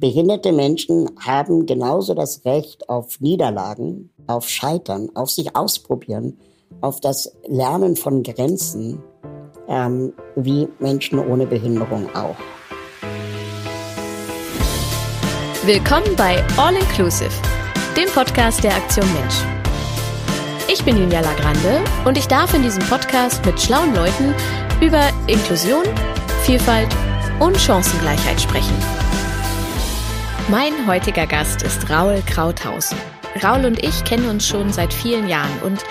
behinderte Menschen haben genauso das Recht auf Niederlagen, auf Scheitern, auf sich ausprobieren, auf das Lernen von Grenzen, ähm, wie Menschen ohne Behinderung auch. Willkommen bei All Inclusive, dem Podcast der Aktion Mensch. Ich bin Julia Lagrande und ich darf in diesem Podcast mit schlauen Leuten über Inklusion, Vielfalt und Chancengleichheit sprechen. Mein heutiger Gast ist Raul Krauthausen. Raul und ich kennen uns schon seit vielen Jahren und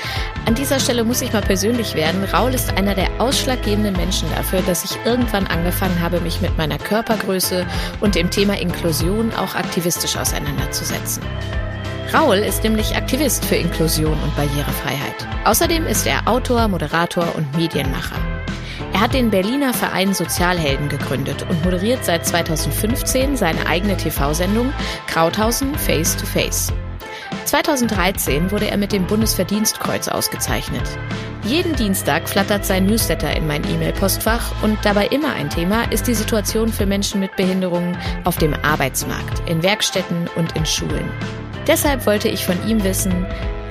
an dieser Stelle muss ich mal persönlich werden. Raul ist einer der ausschlaggebenden Menschen dafür, dass ich irgendwann angefangen habe, mich mit meiner Körpergröße und dem Thema Inklusion auch aktivistisch auseinanderzusetzen. Raul ist nämlich Aktivist für Inklusion und Barrierefreiheit. Außerdem ist er Autor, Moderator und Medienmacher. Er hat den Berliner Verein Sozialhelden gegründet und moderiert seit 2015 seine eigene TV-Sendung Krauthausen Face to Face. 2013 wurde er mit dem Bundesverdienstkreuz ausgezeichnet. Jeden Dienstag flattert sein Newsletter in mein E-Mail-Postfach und dabei immer ein Thema ist die Situation für Menschen mit Behinderungen auf dem Arbeitsmarkt, in Werkstätten und in Schulen. Deshalb wollte ich von ihm wissen,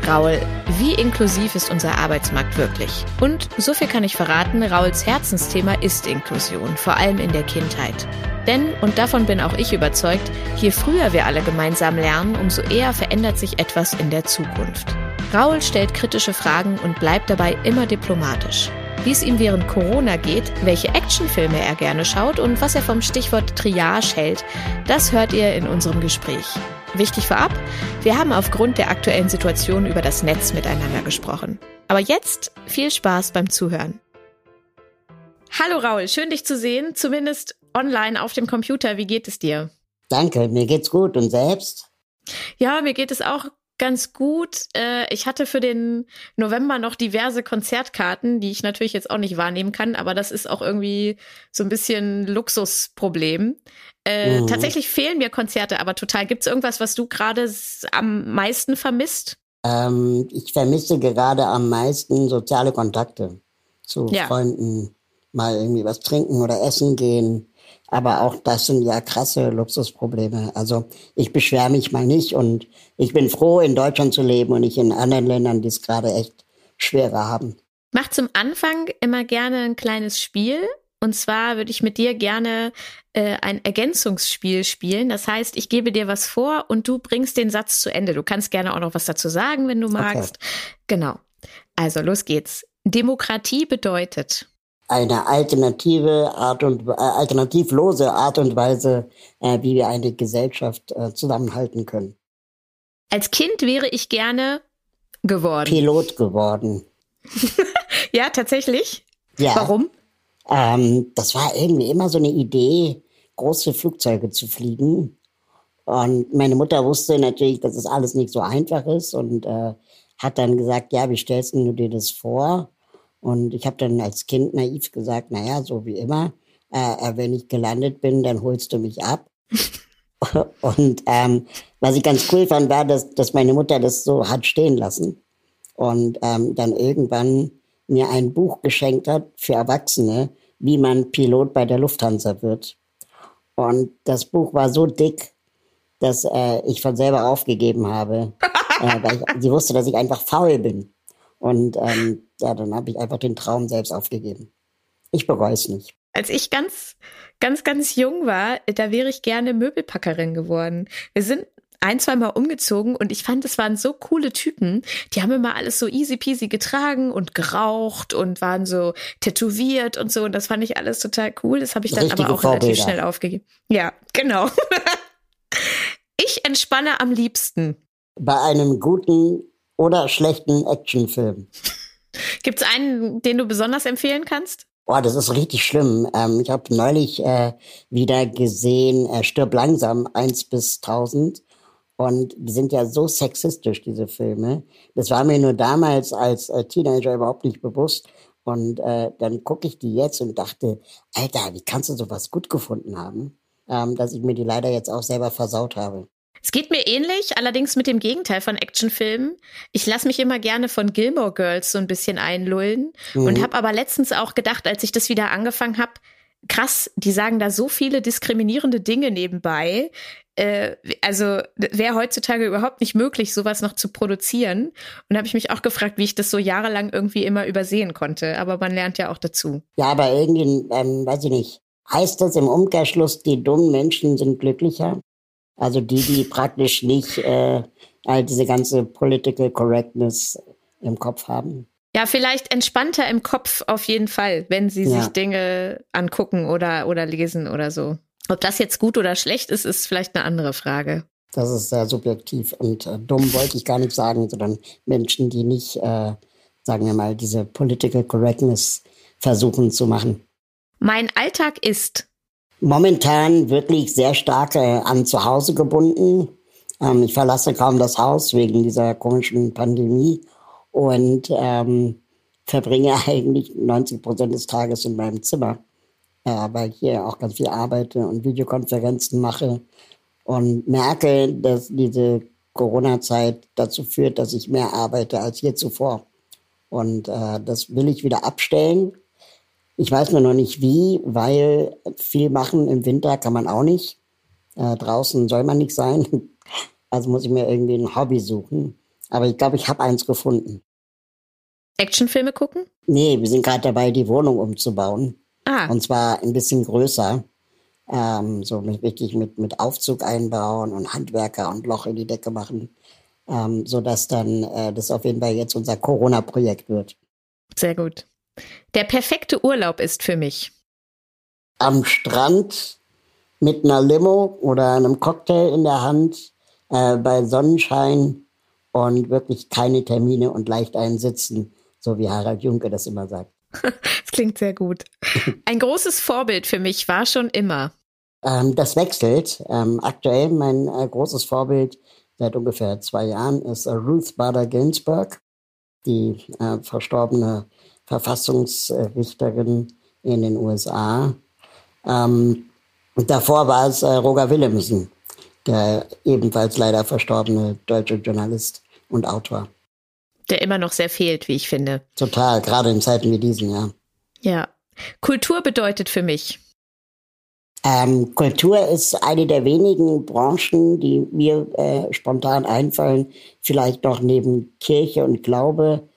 Raul, wie inklusiv ist unser Arbeitsmarkt wirklich? Und so viel kann ich verraten, Rauls Herzensthema ist Inklusion, vor allem in der Kindheit. Denn, und davon bin auch ich überzeugt, je früher wir alle gemeinsam lernen, umso eher verändert sich etwas in der Zukunft. Raul stellt kritische Fragen und bleibt dabei immer diplomatisch. Wie es ihm während Corona geht, welche Actionfilme er gerne schaut und was er vom Stichwort Triage hält, das hört ihr in unserem Gespräch. Wichtig vorab, wir haben aufgrund der aktuellen Situation über das Netz miteinander gesprochen. Aber jetzt viel Spaß beim Zuhören. Hallo Raul, schön dich zu sehen, zumindest online auf dem Computer. Wie geht es dir? Danke, mir geht's gut und selbst? Ja, mir geht es auch ganz gut. Äh, ich hatte für den November noch diverse Konzertkarten, die ich natürlich jetzt auch nicht wahrnehmen kann, aber das ist auch irgendwie so ein bisschen Luxusproblem. Äh, mhm. Tatsächlich fehlen mir Konzerte, aber total. Gibt es irgendwas, was du gerade am meisten vermisst? Ähm, ich vermisse gerade am meisten soziale Kontakte zu ja. Freunden, mal irgendwie was trinken oder essen gehen. Aber auch das sind ja krasse Luxusprobleme. Also ich beschwere mich mal nicht und ich bin froh, in Deutschland zu leben und nicht in anderen Ländern, die es gerade echt schwerer haben. Mach zum Anfang immer gerne ein kleines Spiel. Und zwar würde ich mit dir gerne äh, ein Ergänzungsspiel spielen. Das heißt, ich gebe dir was vor und du bringst den Satz zu Ende. Du kannst gerne auch noch was dazu sagen, wenn du magst. Okay. Genau. Also los geht's. Demokratie bedeutet eine alternative Art und äh, alternativlose Art und Weise, äh, wie wir eine Gesellschaft äh, zusammenhalten können. Als Kind wäre ich gerne geworden. Pilot geworden. ja, tatsächlich. Ja. Warum? Ähm, das war irgendwie immer so eine Idee, große Flugzeuge zu fliegen. Und meine Mutter wusste natürlich, dass es das alles nicht so einfach ist und äh, hat dann gesagt, ja, wie stellst du dir das vor? Und ich habe dann als Kind naiv gesagt, naja, so wie immer, äh, äh, wenn ich gelandet bin, dann holst du mich ab. und ähm, was ich ganz cool fand, war, dass, dass meine Mutter das so hat stehen lassen und ähm, dann irgendwann mir ein Buch geschenkt hat für Erwachsene, wie man Pilot bei der Lufthansa wird. Und das Buch war so dick, dass äh, ich von selber aufgegeben habe, äh, weil ich, sie wusste, dass ich einfach faul bin. Und ähm, ja, dann habe ich einfach den Traum selbst aufgegeben. Ich bereue es nicht. Als ich ganz, ganz, ganz jung war, da wäre ich gerne Möbelpackerin geworden. Wir sind ein, zwei Mal umgezogen und ich fand, es waren so coole Typen. Die haben immer alles so easy peasy getragen und geraucht und waren so tätowiert und so. Und das fand ich alles total cool. Das habe ich dann Richtige aber auch Vorbilder. relativ schnell aufgegeben. Ja, genau. ich entspanne am liebsten. Bei einem guten oder schlechten Actionfilm. Gibt es einen, den du besonders empfehlen kannst? Boah, das ist richtig schlimm. Ähm, ich habe neulich äh, wieder gesehen, äh, Stirb langsam, 1 bis 1000. Und die sind ja so sexistisch, diese Filme. Das war mir nur damals als äh, Teenager überhaupt nicht bewusst. Und äh, dann gucke ich die jetzt und dachte, Alter, wie kannst du sowas gut gefunden haben? Ähm, dass ich mir die leider jetzt auch selber versaut habe. Es geht mir ähnlich, allerdings mit dem Gegenteil von Actionfilmen. Ich lasse mich immer gerne von Gilmore Girls so ein bisschen einlullen mhm. und habe aber letztens auch gedacht, als ich das wieder angefangen habe, krass, die sagen da so viele diskriminierende Dinge nebenbei. Äh, also wäre heutzutage überhaupt nicht möglich, sowas noch zu produzieren. Und da habe ich mich auch gefragt, wie ich das so jahrelang irgendwie immer übersehen konnte. Aber man lernt ja auch dazu. Ja, aber irgendwie, ähm, weiß ich nicht, heißt das im Umkehrschluss, die dummen Menschen sind glücklicher? Also die, die praktisch nicht äh, all diese ganze Political Correctness im Kopf haben. Ja, vielleicht entspannter im Kopf auf jeden Fall, wenn sie ja. sich Dinge angucken oder, oder lesen oder so. Ob das jetzt gut oder schlecht ist, ist vielleicht eine andere Frage. Das ist sehr subjektiv und äh, dumm wollte ich gar nicht sagen, sondern Menschen, die nicht, äh, sagen wir mal, diese Political Correctness versuchen zu machen. Mein Alltag ist momentan wirklich sehr stark äh, an zu Hause gebunden. Ähm, ich verlasse kaum das Haus wegen dieser komischen Pandemie und ähm, verbringe eigentlich 90 Prozent des Tages in meinem Zimmer, äh, weil ich hier auch ganz viel arbeite und Videokonferenzen mache und merke, dass diese Corona-Zeit dazu führt, dass ich mehr arbeite als je zuvor. Und äh, das will ich wieder abstellen. Ich weiß nur noch nicht wie, weil viel machen im Winter kann man auch nicht. Äh, draußen soll man nicht sein. Also muss ich mir irgendwie ein Hobby suchen. Aber ich glaube, ich habe eins gefunden. Actionfilme gucken? Nee, wir sind gerade dabei, die Wohnung umzubauen. Ah. Und zwar ein bisschen größer. Ähm, so mit, wirklich mit, mit Aufzug einbauen und Handwerker und Loch in die Decke machen. Ähm, sodass dann äh, das auf jeden Fall jetzt unser Corona-Projekt wird. Sehr gut. Der perfekte Urlaub ist für mich. Am Strand mit einer Limo oder einem Cocktail in der Hand äh, bei Sonnenschein und wirklich keine Termine und leicht einsitzen, so wie Harald Junke das immer sagt. das klingt sehr gut. Ein großes Vorbild für mich war schon immer. Ähm, das wechselt. Ähm, aktuell mein äh, großes Vorbild seit ungefähr zwei Jahren ist äh, Ruth Bader Ginsburg, die äh, verstorbene Verfassungsrichterin in den USA. Ähm, davor war es äh, Roger Willemsen, der ebenfalls leider verstorbene deutsche Journalist und Autor. Der immer noch sehr fehlt, wie ich finde. Total, gerade in Zeiten wie diesen, ja. Ja. Kultur bedeutet für mich. Ähm, Kultur ist eine der wenigen Branchen, die mir äh, spontan einfallen, vielleicht noch neben Kirche und Glaube,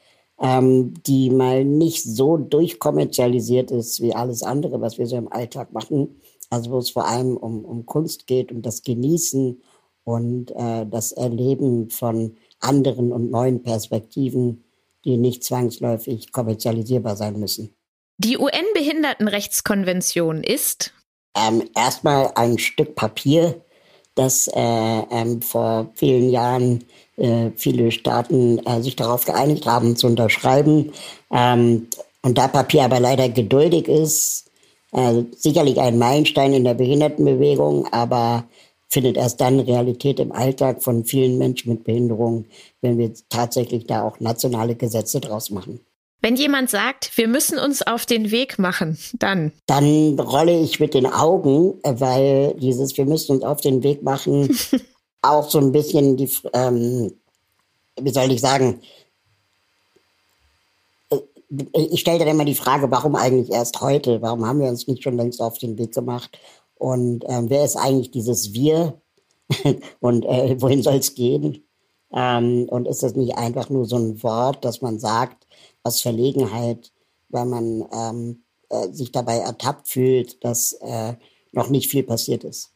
ähm, die mal nicht so durchkommerzialisiert ist wie alles andere, was wir so im Alltag machen, also wo es vor allem um, um Kunst geht und das Genießen und äh, das Erleben von anderen und neuen Perspektiven, die nicht zwangsläufig kommerzialisierbar sein müssen. Die UN-Behindertenrechtskonvention ist ähm, erstmal ein Stück Papier, das äh, ähm, vor vielen Jahren äh, viele Staaten äh, sich darauf geeinigt haben zu unterschreiben. Ähm, und da Papier aber leider geduldig ist, äh, sicherlich ein Meilenstein in der Behindertenbewegung, aber findet erst dann Realität im Alltag von vielen Menschen mit Behinderung, wenn wir tatsächlich da auch nationale Gesetze draus machen. Wenn jemand sagt, wir müssen uns auf den Weg machen, dann? Dann rolle ich mit den Augen, weil dieses wir müssen uns auf den Weg machen auch so ein bisschen die, ähm, wie soll ich sagen, ich stelle dann immer die Frage, warum eigentlich erst heute? Warum haben wir uns nicht schon längst auf den Weg gemacht? Und ähm, wer ist eigentlich dieses Wir? und äh, wohin soll es gehen? Ähm, und ist das nicht einfach nur so ein Wort, das man sagt aus Verlegenheit, weil man ähm, äh, sich dabei ertappt fühlt, dass äh, noch nicht viel passiert ist?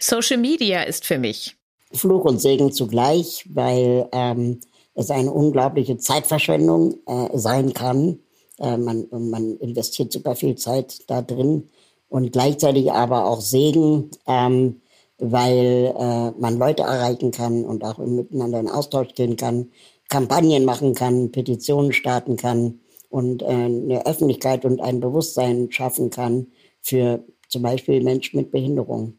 Social Media ist für mich. Fluch und Segen zugleich, weil ähm, es eine unglaubliche Zeitverschwendung äh, sein kann. Äh, man, man investiert super viel Zeit da drin und gleichzeitig aber auch Segen, ähm, weil äh, man Leute erreichen kann und auch miteinander in Austausch gehen kann, Kampagnen machen kann, Petitionen starten kann und äh, eine Öffentlichkeit und ein Bewusstsein schaffen kann für zum Beispiel Menschen mit Behinderung.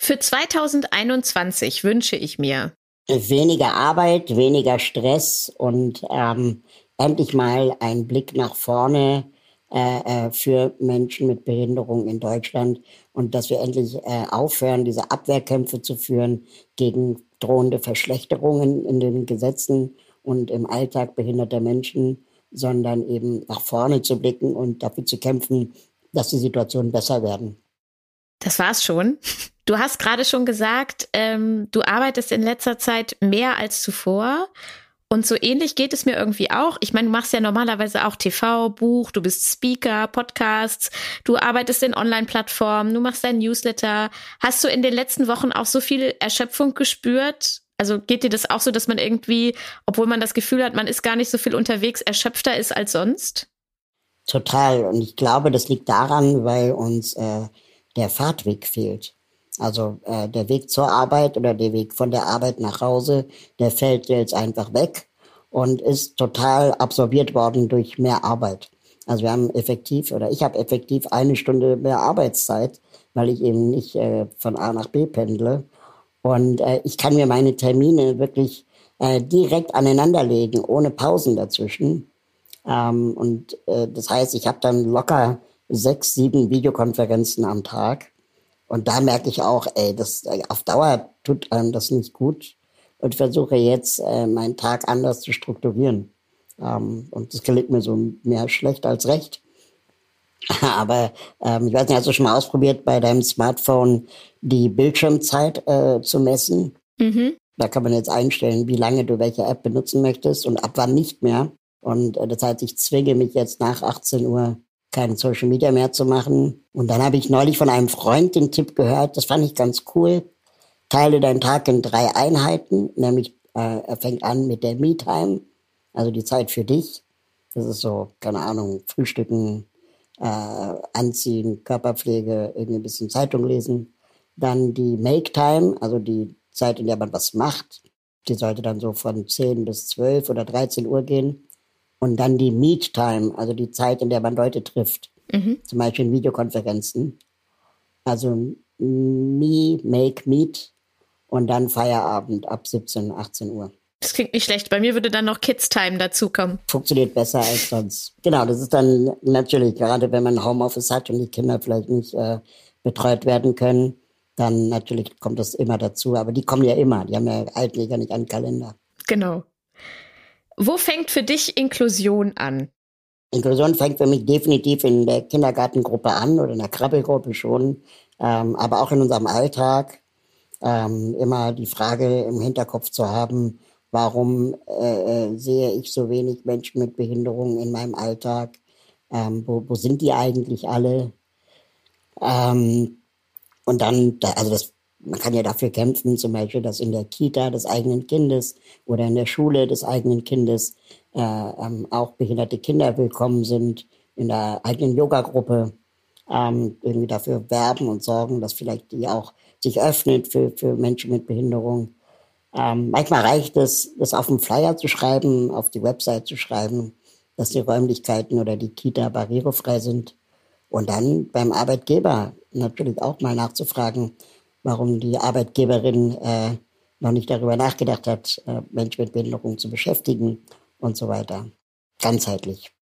Für 2021 wünsche ich mir, weniger Arbeit, weniger Stress und ähm, endlich mal ein Blick nach vorne äh, äh, für Menschen mit Behinderung in Deutschland und dass wir endlich äh, aufhören, diese Abwehrkämpfe zu führen gegen drohende Verschlechterungen in den Gesetzen und im Alltag behinderter Menschen, sondern eben nach vorne zu blicken und dafür zu kämpfen, dass die Situationen besser werden. Das war's schon. Du hast gerade schon gesagt, ähm, du arbeitest in letzter Zeit mehr als zuvor. Und so ähnlich geht es mir irgendwie auch. Ich meine, du machst ja normalerweise auch TV, Buch, du bist Speaker, Podcasts, du arbeitest in Online-Plattformen, du machst dein Newsletter. Hast du in den letzten Wochen auch so viel Erschöpfung gespürt? Also geht dir das auch so, dass man irgendwie, obwohl man das Gefühl hat, man ist gar nicht so viel unterwegs, erschöpfter ist als sonst? Total. Und ich glaube, das liegt daran, weil uns äh, der Fahrtweg fehlt. Also äh, der Weg zur Arbeit oder der Weg von der Arbeit nach Hause, der fällt jetzt einfach weg und ist total absorbiert worden durch mehr Arbeit. Also wir haben effektiv oder ich habe effektiv eine Stunde mehr Arbeitszeit, weil ich eben nicht äh, von A nach B pendle. Und äh, ich kann mir meine Termine wirklich äh, direkt aneinanderlegen, ohne Pausen dazwischen. Ähm, und äh, das heißt, ich habe dann locker sechs, sieben Videokonferenzen am Tag. Und da merke ich auch, ey, das äh, auf Dauer tut einem das nicht gut und versuche jetzt äh, meinen Tag anders zu strukturieren. Ähm, und das gelingt mir so mehr schlecht als recht. Aber ähm, ich weiß nicht, hast du schon mal ausprobiert, bei deinem Smartphone die Bildschirmzeit äh, zu messen? Mhm. Da kann man jetzt einstellen, wie lange du welche App benutzen möchtest und ab wann nicht mehr. Und äh, das heißt, ich zwinge mich jetzt nach 18 Uhr kein Social Media mehr zu machen. Und dann habe ich neulich von einem Freund den Tipp gehört, das fand ich ganz cool. Teile deinen Tag in drei Einheiten, nämlich äh, er fängt an mit der Me-Time, also die Zeit für dich. Das ist so, keine Ahnung, Frühstücken, äh, Anziehen, Körperpflege, irgendwie ein bisschen Zeitung lesen. Dann die Make-Time, also die Zeit, in der man was macht. Die sollte dann so von 10 bis 12 oder 13 Uhr gehen. Und dann die Meet Time, also die Zeit, in der man Leute trifft. Mhm. Zum Beispiel in Videokonferenzen. Also Me, Make, Meet und dann Feierabend ab 17, 18 Uhr. Das klingt nicht schlecht. Bei mir würde dann noch Kids Time dazukommen. Funktioniert besser als sonst. Genau, das ist dann natürlich, gerade wenn man Homeoffice hat und die Kinder vielleicht nicht äh, betreut werden können, dann natürlich kommt das immer dazu. Aber die kommen ja immer. Die haben ja gar nicht einen Kalender. Genau. Wo fängt für dich Inklusion an? Inklusion fängt für mich definitiv in der Kindergartengruppe an oder in der Krabbelgruppe schon, ähm, aber auch in unserem Alltag. Ähm, immer die Frage im Hinterkopf zu haben, warum äh, äh sehe ich so wenig Menschen mit Behinderungen in meinem Alltag? Ähm, wo, wo sind die eigentlich alle? Ähm, und dann, also das man kann ja dafür kämpfen, zum Beispiel, dass in der Kita des eigenen Kindes oder in der Schule des eigenen Kindes äh, ähm, auch behinderte Kinder willkommen sind, in der eigenen Yoga-Gruppe ähm, irgendwie dafür werben und sorgen, dass vielleicht die auch sich öffnet für, für Menschen mit Behinderung. Ähm, manchmal reicht es, das auf dem Flyer zu schreiben, auf die Website zu schreiben, dass die Räumlichkeiten oder die Kita barrierefrei sind. Und dann beim Arbeitgeber natürlich auch mal nachzufragen, warum die Arbeitgeberin äh, noch nicht darüber nachgedacht hat, äh, Menschen mit Behinderung zu beschäftigen und so weiter. Ganzheitlich.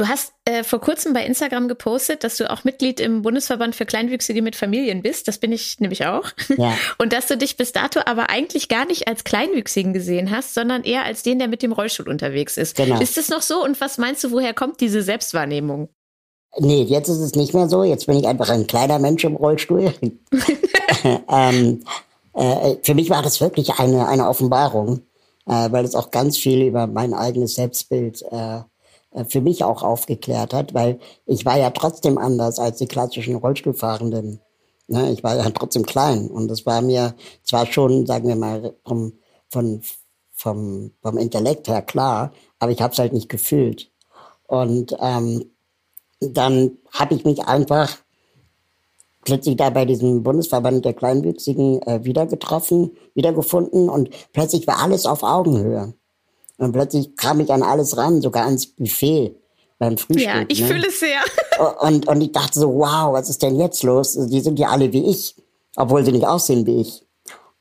Du hast äh, vor kurzem bei Instagram gepostet, dass du auch Mitglied im Bundesverband für Kleinwüchsige mit Familien bist. Das bin ich nämlich auch. Ja. Und dass du dich bis dato aber eigentlich gar nicht als Kleinwüchsigen gesehen hast, sondern eher als den, der mit dem Rollstuhl unterwegs ist. Genau. Ist es noch so? Und was meinst du, woher kommt diese Selbstwahrnehmung? Nee, jetzt ist es nicht mehr so. Jetzt bin ich einfach ein kleiner Mensch im Rollstuhl. ähm, äh, für mich war das wirklich eine, eine Offenbarung, äh, weil es auch ganz viel über mein eigenes Selbstbild äh, für mich auch aufgeklärt hat, weil ich war ja trotzdem anders als die klassischen Rollstuhlfahrenden. Ne? Ich war ja trotzdem klein und das war mir zwar schon, sagen wir mal, vom, von, vom, vom Intellekt her klar, aber ich habe es halt nicht gefühlt. Und ähm, dann habe ich mich einfach plötzlich da bei diesem Bundesverband der Kleinwüchsigen äh, wieder getroffen, wiedergefunden und plötzlich war alles auf Augenhöhe. Und plötzlich kam ich an alles ran, sogar ans Buffet beim Frühstück. Ja, ich ne? fühle es sehr. Und, und ich dachte so, wow, was ist denn jetzt los? Die sind ja alle wie ich, obwohl sie nicht aussehen wie ich.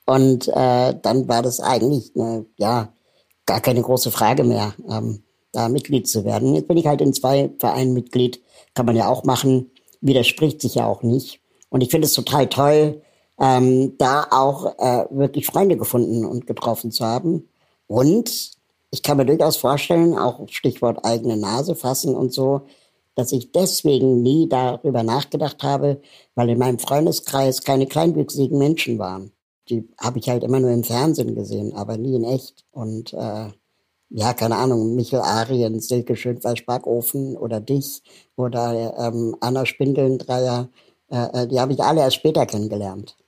Und äh, dann war das eigentlich, ne, ja, gar keine große Frage mehr, ähm, da Mitglied zu werden. Jetzt bin ich halt in zwei Vereinen Mitglied kann man ja auch machen, widerspricht sich ja auch nicht. Und ich finde es total toll, ähm, da auch äh, wirklich Freunde gefunden und getroffen zu haben. Und ich kann mir durchaus vorstellen, auch Stichwort eigene Nase fassen und so, dass ich deswegen nie darüber nachgedacht habe, weil in meinem Freundeskreis keine kleinwüchsigen Menschen waren. Die habe ich halt immer nur im Fernsehen gesehen, aber nie in echt. Und äh, ja, keine Ahnung, Michel Arien, Silke Schönweiß Backofen oder dich oder ähm, Anna Spindelndreier, äh, äh, die habe ich alle erst später kennengelernt.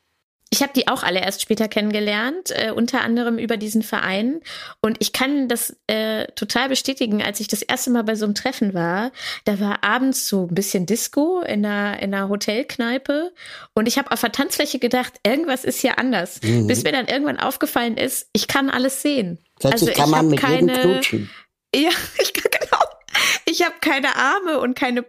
Ich habe die auch alle erst später kennengelernt, äh, unter anderem über diesen Verein. Und ich kann das äh, total bestätigen, als ich das erste Mal bei so einem Treffen war. Da war abends so ein bisschen Disco in einer, in einer Hotelkneipe. Und ich habe auf der Tanzfläche gedacht, irgendwas ist hier anders. Mhm. Bis mir dann irgendwann aufgefallen ist, ich kann alles sehen. Plötzlich also kann man mit keine, jedem knutschen. Ja, ich genau. Ich habe keine Arme und keine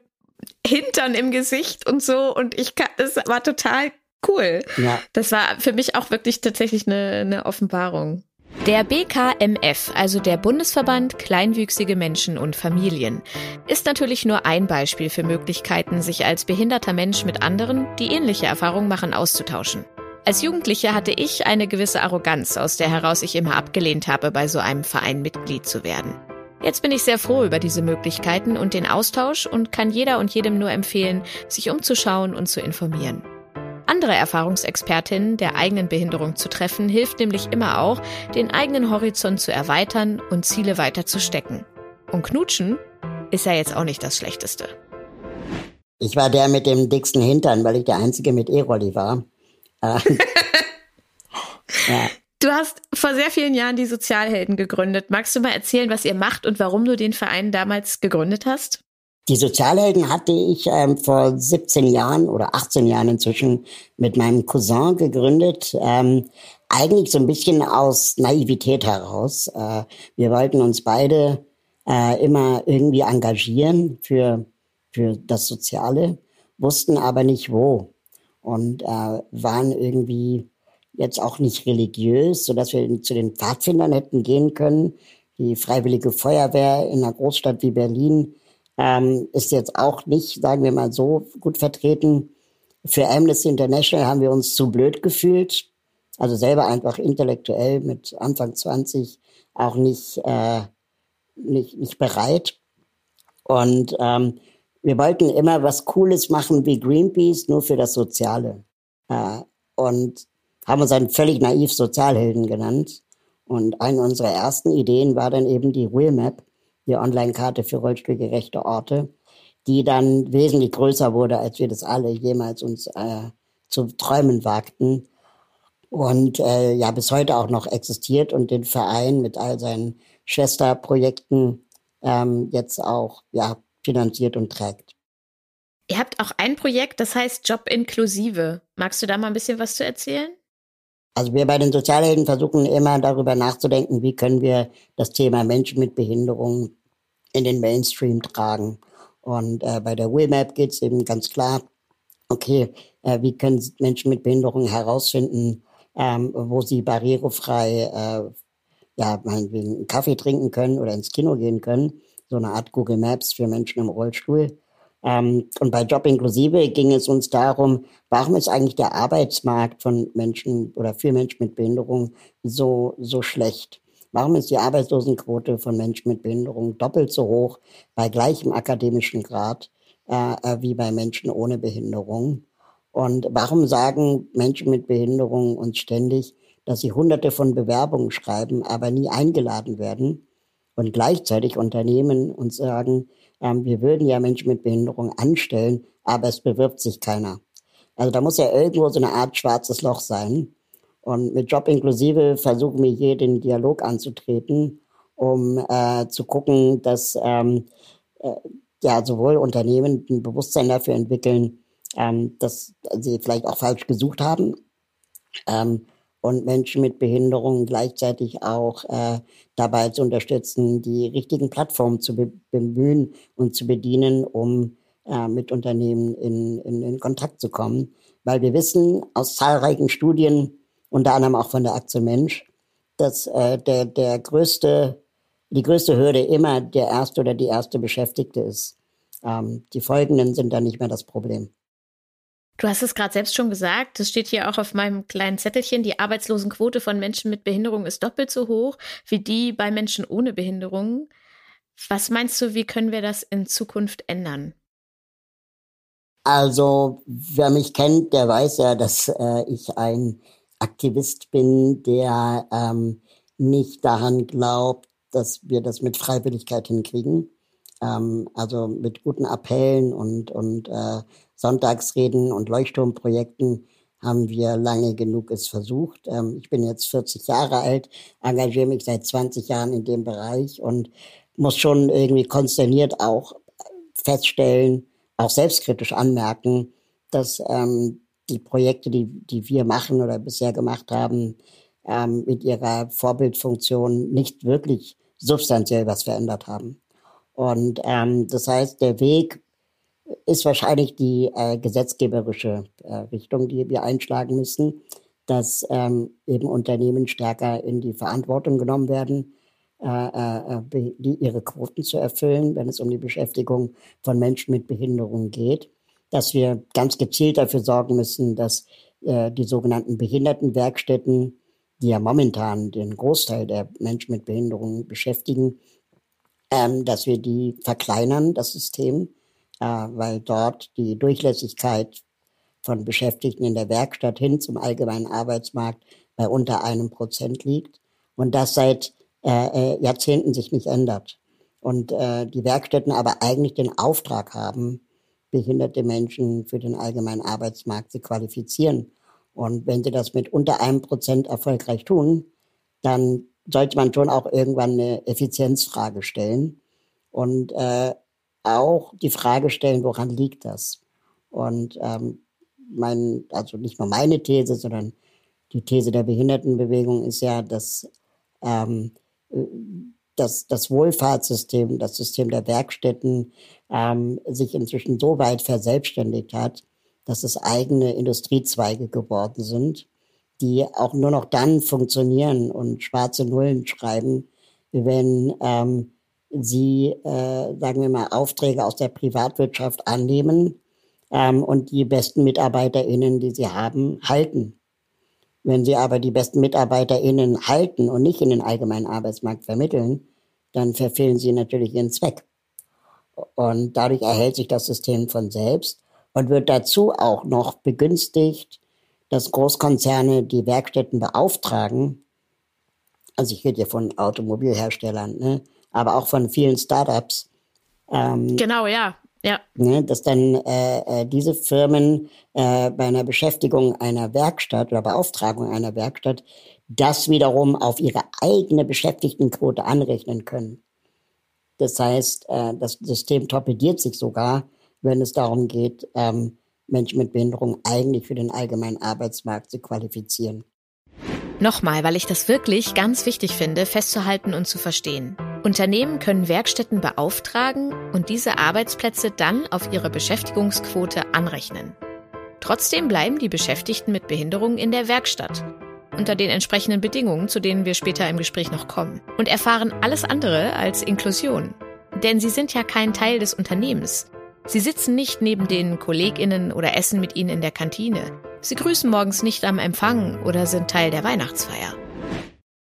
Hintern im Gesicht und so. Und ich kann, es war total Cool. Ja. Das war für mich auch wirklich tatsächlich eine, eine Offenbarung. Der BKMF, also der Bundesverband Kleinwüchsige Menschen und Familien, ist natürlich nur ein Beispiel für Möglichkeiten, sich als behinderter Mensch mit anderen, die ähnliche Erfahrungen machen, auszutauschen. Als Jugendliche hatte ich eine gewisse Arroganz, aus der heraus ich immer abgelehnt habe, bei so einem Verein Mitglied zu werden. Jetzt bin ich sehr froh über diese Möglichkeiten und den Austausch und kann jeder und jedem nur empfehlen, sich umzuschauen und zu informieren. Andere Erfahrungsexpertinnen der eigenen Behinderung zu treffen, hilft nämlich immer auch, den eigenen Horizont zu erweitern und Ziele weiter zu stecken. Und Knutschen ist ja jetzt auch nicht das Schlechteste. Ich war der mit dem dicksten Hintern, weil ich der Einzige mit E-Rolli war. Äh, ja. Du hast vor sehr vielen Jahren die Sozialhelden gegründet. Magst du mal erzählen, was ihr macht und warum du den Verein damals gegründet hast? Die Sozialhelden hatte ich ähm, vor 17 Jahren oder 18 Jahren inzwischen mit meinem Cousin gegründet. Ähm, eigentlich so ein bisschen aus Naivität heraus. Äh, wir wollten uns beide äh, immer irgendwie engagieren für, für das Soziale, wussten aber nicht wo. Und äh, waren irgendwie jetzt auch nicht religiös, sodass wir zu den Pfadfindern hätten gehen können. Die Freiwillige Feuerwehr in einer Großstadt wie Berlin ähm, ist jetzt auch nicht, sagen wir mal so, gut vertreten. Für Amnesty International haben wir uns zu blöd gefühlt, also selber einfach intellektuell mit Anfang 20 auch nicht, äh, nicht, nicht bereit. Und ähm, wir wollten immer was Cooles machen wie Greenpeace, nur für das Soziale. Äh, und haben uns dann völlig naiv Sozialhelden genannt. Und eine unserer ersten Ideen war dann eben die Wheel Die Online-Karte für rollstuhlgerechte Orte, die dann wesentlich größer wurde, als wir das alle jemals uns äh, zu träumen wagten. Und äh, ja, bis heute auch noch existiert und den Verein mit all seinen Schwesterprojekten ähm, jetzt auch ja, finanziert und trägt. Ihr habt auch ein Projekt, das heißt Job inklusive. Magst du da mal ein bisschen was zu erzählen? Also wir bei den Sozialhelden versuchen immer darüber nachzudenken, wie können wir das Thema Menschen mit Behinderung in den Mainstream tragen. Und äh, bei der WIMAP geht es eben ganz klar, okay, äh, wie können Menschen mit Behinderung herausfinden, ähm, wo sie barrierefrei äh, ja, meinetwegen einen Kaffee trinken können oder ins Kino gehen können. So eine Art Google Maps für Menschen im Rollstuhl. Ähm, und bei Job inklusive ging es uns darum, warum ist eigentlich der Arbeitsmarkt von Menschen oder für Menschen mit Behinderung so, so schlecht? Warum ist die Arbeitslosenquote von Menschen mit Behinderung doppelt so hoch bei gleichem akademischen Grad äh, äh wie bei Menschen ohne Behinderung? Und warum sagen Menschen mit Behinderung uns ständig, dass sie hunderte von Bewerbungen schreiben, aber nie eingeladen werden? Und gleichzeitig Unternehmen uns sagen, wir würden ja Menschen mit Behinderung anstellen, aber es bewirbt sich keiner. Also da muss ja irgendwo so eine Art schwarzes Loch sein. Und mit Job inklusive versuchen wir hier den Dialog anzutreten, um äh, zu gucken, dass ähm, äh, ja sowohl Unternehmen ein Bewusstsein dafür entwickeln, ähm, dass sie vielleicht auch falsch gesucht haben, ähm, und Menschen mit Behinderungen gleichzeitig auch äh, dabei zu unterstützen, die richtigen Plattformen zu be bemühen und zu bedienen, um äh, mit Unternehmen in, in, in Kontakt zu kommen. Weil wir wissen aus zahlreichen Studien, unter anderem auch von der Aktion Mensch, dass äh, der, der größte, die größte Hürde immer der erste oder die erste Beschäftigte ist. Ähm, die Folgenden sind dann nicht mehr das Problem. Du hast es gerade selbst schon gesagt, das steht hier auch auf meinem kleinen Zettelchen, die Arbeitslosenquote von Menschen mit Behinderung ist doppelt so hoch wie die bei Menschen ohne Behinderung. Was meinst du, wie können wir das in Zukunft ändern? Also, wer mich kennt, der weiß ja, dass äh, ich ein Aktivist bin, der ähm, nicht daran glaubt, dass wir das mit Freiwilligkeit hinkriegen. Ähm, also mit guten Appellen und, und äh, Sonntagsreden und Leuchtturmprojekten haben wir lange genug es versucht. Ähm, ich bin jetzt 40 Jahre alt, engagiere mich seit 20 Jahren in dem Bereich und muss schon irgendwie konsterniert auch feststellen, auch selbstkritisch anmerken, dass ähm, die Projekte, die, die wir machen oder bisher gemacht haben, ähm, mit ihrer Vorbildfunktion nicht wirklich substanziell was verändert haben. Und ähm, das heißt, der Weg ist wahrscheinlich die äh, gesetzgeberische äh, Richtung, die wir einschlagen müssen, dass ähm, eben Unternehmen stärker in die Verantwortung genommen werden, äh, äh, äh die, ihre Quoten zu erfüllen, wenn es um die Beschäftigung von Menschen mit Behinderungen geht. Dass wir ganz gezielt dafür sorgen müssen, dass äh, die sogenannten Behindertenwerkstätten, die ja momentan den Großteil der Menschen mit Behinderungen beschäftigen, ähm, dass wir die verkleinern, das System, weil dort die Durchlässigkeit von Beschäftigten in der Werkstatt hin zum allgemeinen Arbeitsmarkt bei unter einem Prozent liegt und das seit äh, äh Jahrzehnten sich nicht ändert. Und äh, die Werkstätten aber eigentlich den Auftrag haben, behinderte Menschen für den allgemeinen Arbeitsmarkt zu qualifizieren. Und wenn sie das mit unter einem Prozent erfolgreich tun, dann sollte man schon auch irgendwann eine Effizienzfrage stellen und äh, auch die Frage stellen, woran liegt das? Und ähm, mein, also nicht nur meine These, sondern die These der Behindertenbewegung ist ja, dass ähm, dass das Wohlfahrtssystem, das System der Werkstätten ähm, sich inzwischen so weit verselbstständigt hat, dass es eigene Industriezweige geworden sind, die auch nur noch dann funktionieren und schwarze Nullen schreiben, wenn ähm, sie, äh, sagen wir mal, Aufträge aus der Privatwirtschaft annehmen ähm, und die besten MitarbeiterInnen, die sie haben, halten. Wenn sie aber die besten MitarbeiterInnen halten und nicht in den allgemeinen Arbeitsmarkt vermitteln, dann verfehlen sie natürlich ihren Zweck. Und dadurch erhält sich das System von selbst und wird dazu auch noch begünstigt, dass Großkonzerne die Werkstätten beauftragen. Also ich rede hier von Automobilherstellern, ne? Aber auch von vielen Startups. Ähm, genau, ja. Ja. Ne, dass dann äh, äh, diese Firmen äh, bei einer Beschäftigung einer Werkstatt oder Beauftragung einer Werkstatt das wiederum auf ihre eigene Beschäftigtenquote anrechnen können. Das heißt, äh, das System torpediert sich sogar, wenn es darum geht, ähm, Menschen mit Behinderung eigentlich für den allgemeinen Arbeitsmarkt zu qualifizieren. Nochmal, weil ich das wirklich ganz wichtig finde, festzuhalten und zu verstehen. Unternehmen können Werkstätten beauftragen und diese Arbeitsplätze dann auf ihre Beschäftigungsquote anrechnen. Trotzdem bleiben die Beschäftigten mit Behinderungen in der Werkstatt unter den entsprechenden Bedingungen, zu denen wir später im Gespräch noch kommen, und erfahren alles andere als Inklusion. Denn sie sind ja kein Teil des Unternehmens. Sie sitzen nicht neben den Kolleginnen oder essen mit ihnen in der Kantine. Sie grüßen morgens nicht am Empfang oder sind Teil der Weihnachtsfeier.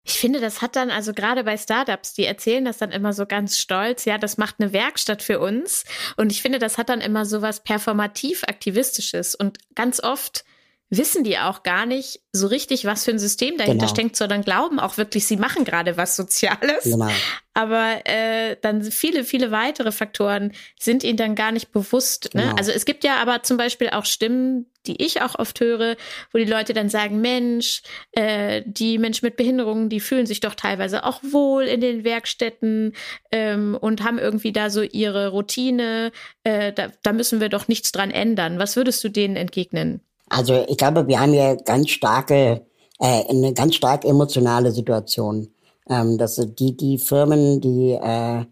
Ich finde, das hat dann also gerade bei Startups, die erzählen das dann immer so ganz stolz, ja, das macht eine Werkstatt für uns. Und ich finde, das hat dann immer so was performativ aktivistisches und ganz oft wissen die auch gar nicht so richtig, was für ein System dahinter genau. steckt, sondern glauben auch wirklich, sie machen gerade was Soziales. Genau. Aber äh, dann viele, viele weitere Faktoren sind ihnen dann gar nicht bewusst. Ne? Genau. Also es gibt ja aber zum Beispiel auch Stimmen, die ich auch oft höre, wo die Leute dann sagen, Mensch, äh, die Menschen mit Behinderungen, die fühlen sich doch teilweise auch wohl in den Werkstätten ähm, und haben irgendwie da so ihre Routine. Äh, da, da müssen wir doch nichts dran ändern. Was würdest du denen entgegnen? Also ich glaube, wir haben hier ganz starke, äh, eine ganz stark emotionale Situation. Ähm, dass die, die Firmen, die äh,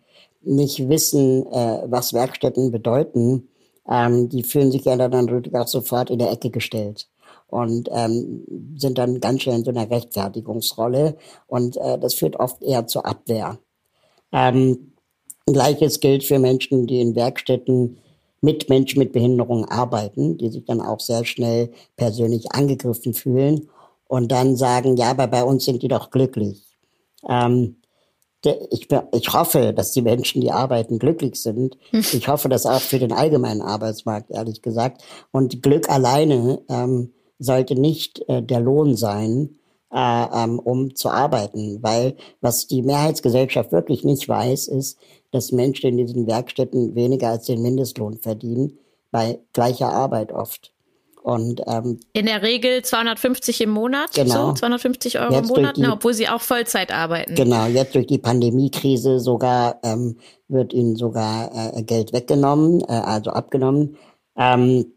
nicht wissen, äh, was Werkstätten bedeuten, ähm, die fühlen sich ja dann auch sofort in der Ecke gestellt und ähm, sind dann ganz schnell in so einer Rechtfertigungsrolle und äh, das führt oft eher zur Abwehr. Ähm, Gleiches gilt für Menschen, die in Werkstätten mit Menschen mit Behinderung arbeiten, die sich dann auch sehr schnell persönlich angegriffen fühlen und dann sagen, ja, aber bei uns sind die doch glücklich. Ähm, ich, ich hoffe, dass die Menschen, die arbeiten, glücklich sind. Hm. Ich hoffe das auch für den allgemeinen Arbeitsmarkt, ehrlich gesagt. Und Glück alleine ähm, sollte nicht äh, der Lohn sein, äh, ähm, um zu arbeiten. Weil was die Mehrheitsgesellschaft wirklich nicht weiß, ist, dass Menschen in diesen Werkstätten weniger als den Mindestlohn verdienen, bei gleicher Arbeit oft. Und, ähm, in der Regel 250 im Monat, genau. so 250 Euro jetzt im Monat, die, obwohl sie auch Vollzeit arbeiten. Genau, jetzt durch die Pandemiekrise sogar ähm, wird ihnen sogar äh, Geld weggenommen, äh, also abgenommen, ähm,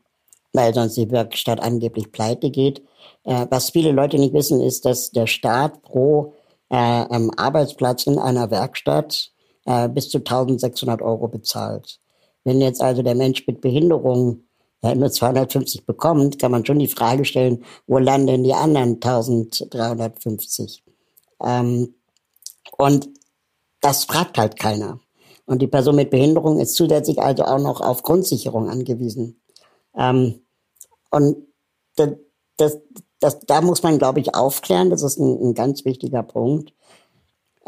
weil sonst die Werkstatt angeblich pleite geht. Äh, was viele Leute nicht wissen, ist, dass der Staat pro äh, Arbeitsplatz in einer Werkstatt äh, bis zu 1600 Euro bezahlt. Wenn jetzt also der Mensch mit Behinderung ja, nur 250 bekommt, kann man schon die Frage stellen, wo landen die anderen 1350? Ähm, und das fragt halt keiner. Und die Person mit Behinderung ist zusätzlich also auch noch auf Grundsicherung angewiesen. Ähm, und das, das, das, da muss man, glaube ich, aufklären. Das ist ein, ein ganz wichtiger Punkt.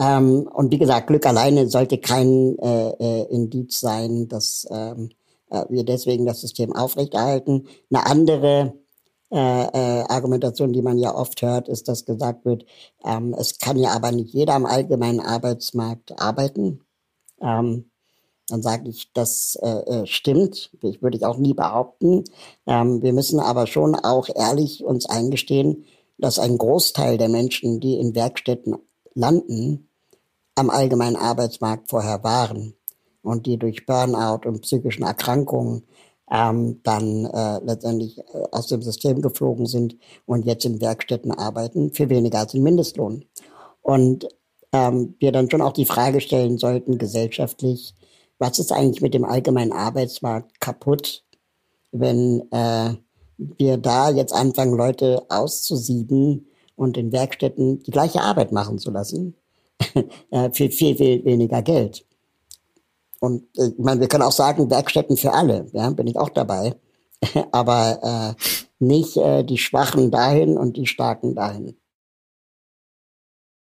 Ähm, und wie gesagt, Glück alleine sollte kein äh, äh, Indiz sein, dass ähm, äh, wir deswegen das System aufrechterhalten. Eine andere äh, äh, Argumentation, die man ja oft hört, ist, dass gesagt wird, ähm, es kann ja aber nicht jeder am allgemeinen Arbeitsmarkt arbeiten. Ähm, dann sage ich, das äh, äh, stimmt. Ich würde ich auch nie behaupten. Ähm, wir müssen aber schon auch ehrlich uns eingestehen, dass ein Großteil der Menschen, die in Werkstätten landen, am allgemeinen Arbeitsmarkt vorher waren und die durch Burnout und psychischen Erkrankungen ähm, dann äh, letztendlich äh, aus dem System geflogen sind und jetzt in Werkstätten arbeiten für weniger als den Mindestlohn. Und ähm, wir dann schon auch die Frage stellen sollten, gesellschaftlich, was ist eigentlich mit dem allgemeinen Arbeitsmarkt kaputt, wenn äh, wir da jetzt anfangen, Leute auszusieben und in Werkstätten die gleiche Arbeit machen zu lassen, für viel, viel weniger Geld. Und äh, ich meine, wir können auch sagen, Werkstätten für alle, ja, bin ich auch dabei. Aber äh, nicht äh, die Schwachen dahin und die Starken dahin.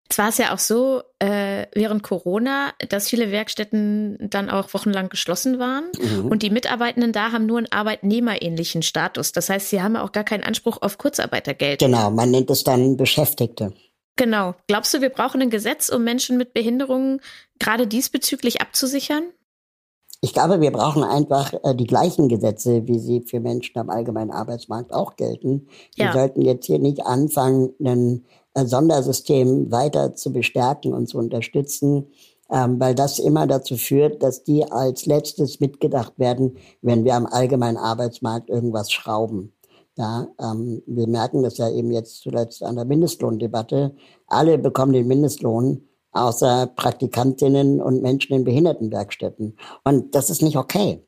Es war es ja auch so äh, während Corona, dass viele Werkstätten dann auch wochenlang geschlossen waren mhm. und die Mitarbeitenden da haben nur einen arbeitnehmerähnlichen Status. Das heißt, sie haben auch gar keinen Anspruch auf Kurzarbeitergeld. Genau, man nennt es dann Beschäftigte. Genau. Glaubst du, wir brauchen ein Gesetz, um Menschen mit Behinderungen gerade diesbezüglich abzusichern? Ich glaube, wir brauchen einfach äh, die gleichen Gesetze, wie sie für Menschen am allgemeinen Arbeitsmarkt auch gelten. Ja. Wir sollten jetzt hier nicht anfangen, ein äh, Sondersystem weiter zu bestärken und zu unterstützen, ähm, weil das immer dazu führt, dass die als letztes mitgedacht werden, wenn wir am allgemeinen Arbeitsmarkt irgendwas schrauben. Ja, ähm, wir merken das ja eben jetzt zuletzt an der Mindestlohndebatte. Alle bekommen den Mindestlohn, außer Praktikantinnen und Menschen in Behindertenwerkstätten. Und das ist nicht okay.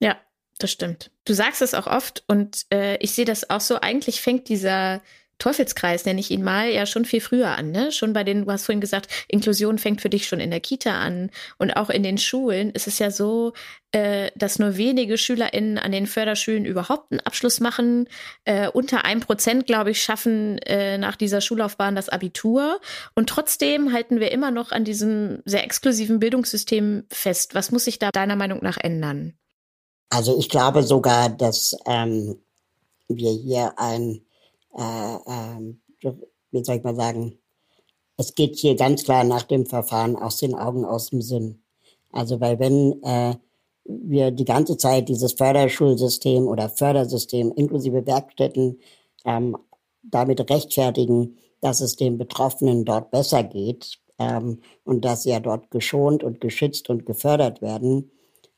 Ja, das stimmt. Du sagst es auch oft und äh, ich sehe das auch so. Eigentlich fängt dieser Teufelskreis, nenne ich ihn mal, ja schon viel früher an. Ne? Schon bei den, du hast vorhin gesagt, Inklusion fängt für dich schon in der Kita an. Und auch in den Schulen ist es ja so, äh, dass nur wenige SchülerInnen an den Förderschulen überhaupt einen Abschluss machen. Äh, unter einem Prozent, glaube ich, schaffen äh, nach dieser Schullaufbahn das Abitur. Und trotzdem halten wir immer noch an diesem sehr exklusiven Bildungssystem fest. Was muss sich da deiner Meinung nach ändern? Also ich glaube sogar, dass ähm, wir hier ein äh, äh, wie soll ich mal sagen, es geht hier ganz klar nach dem Verfahren aus den Augen, aus dem Sinn. Also weil wenn äh, wir die ganze Zeit dieses Förderschulsystem oder Fördersystem inklusive Werkstätten ähm, damit rechtfertigen, dass es den Betroffenen dort besser geht ähm, und dass sie ja dort geschont und geschützt und gefördert werden,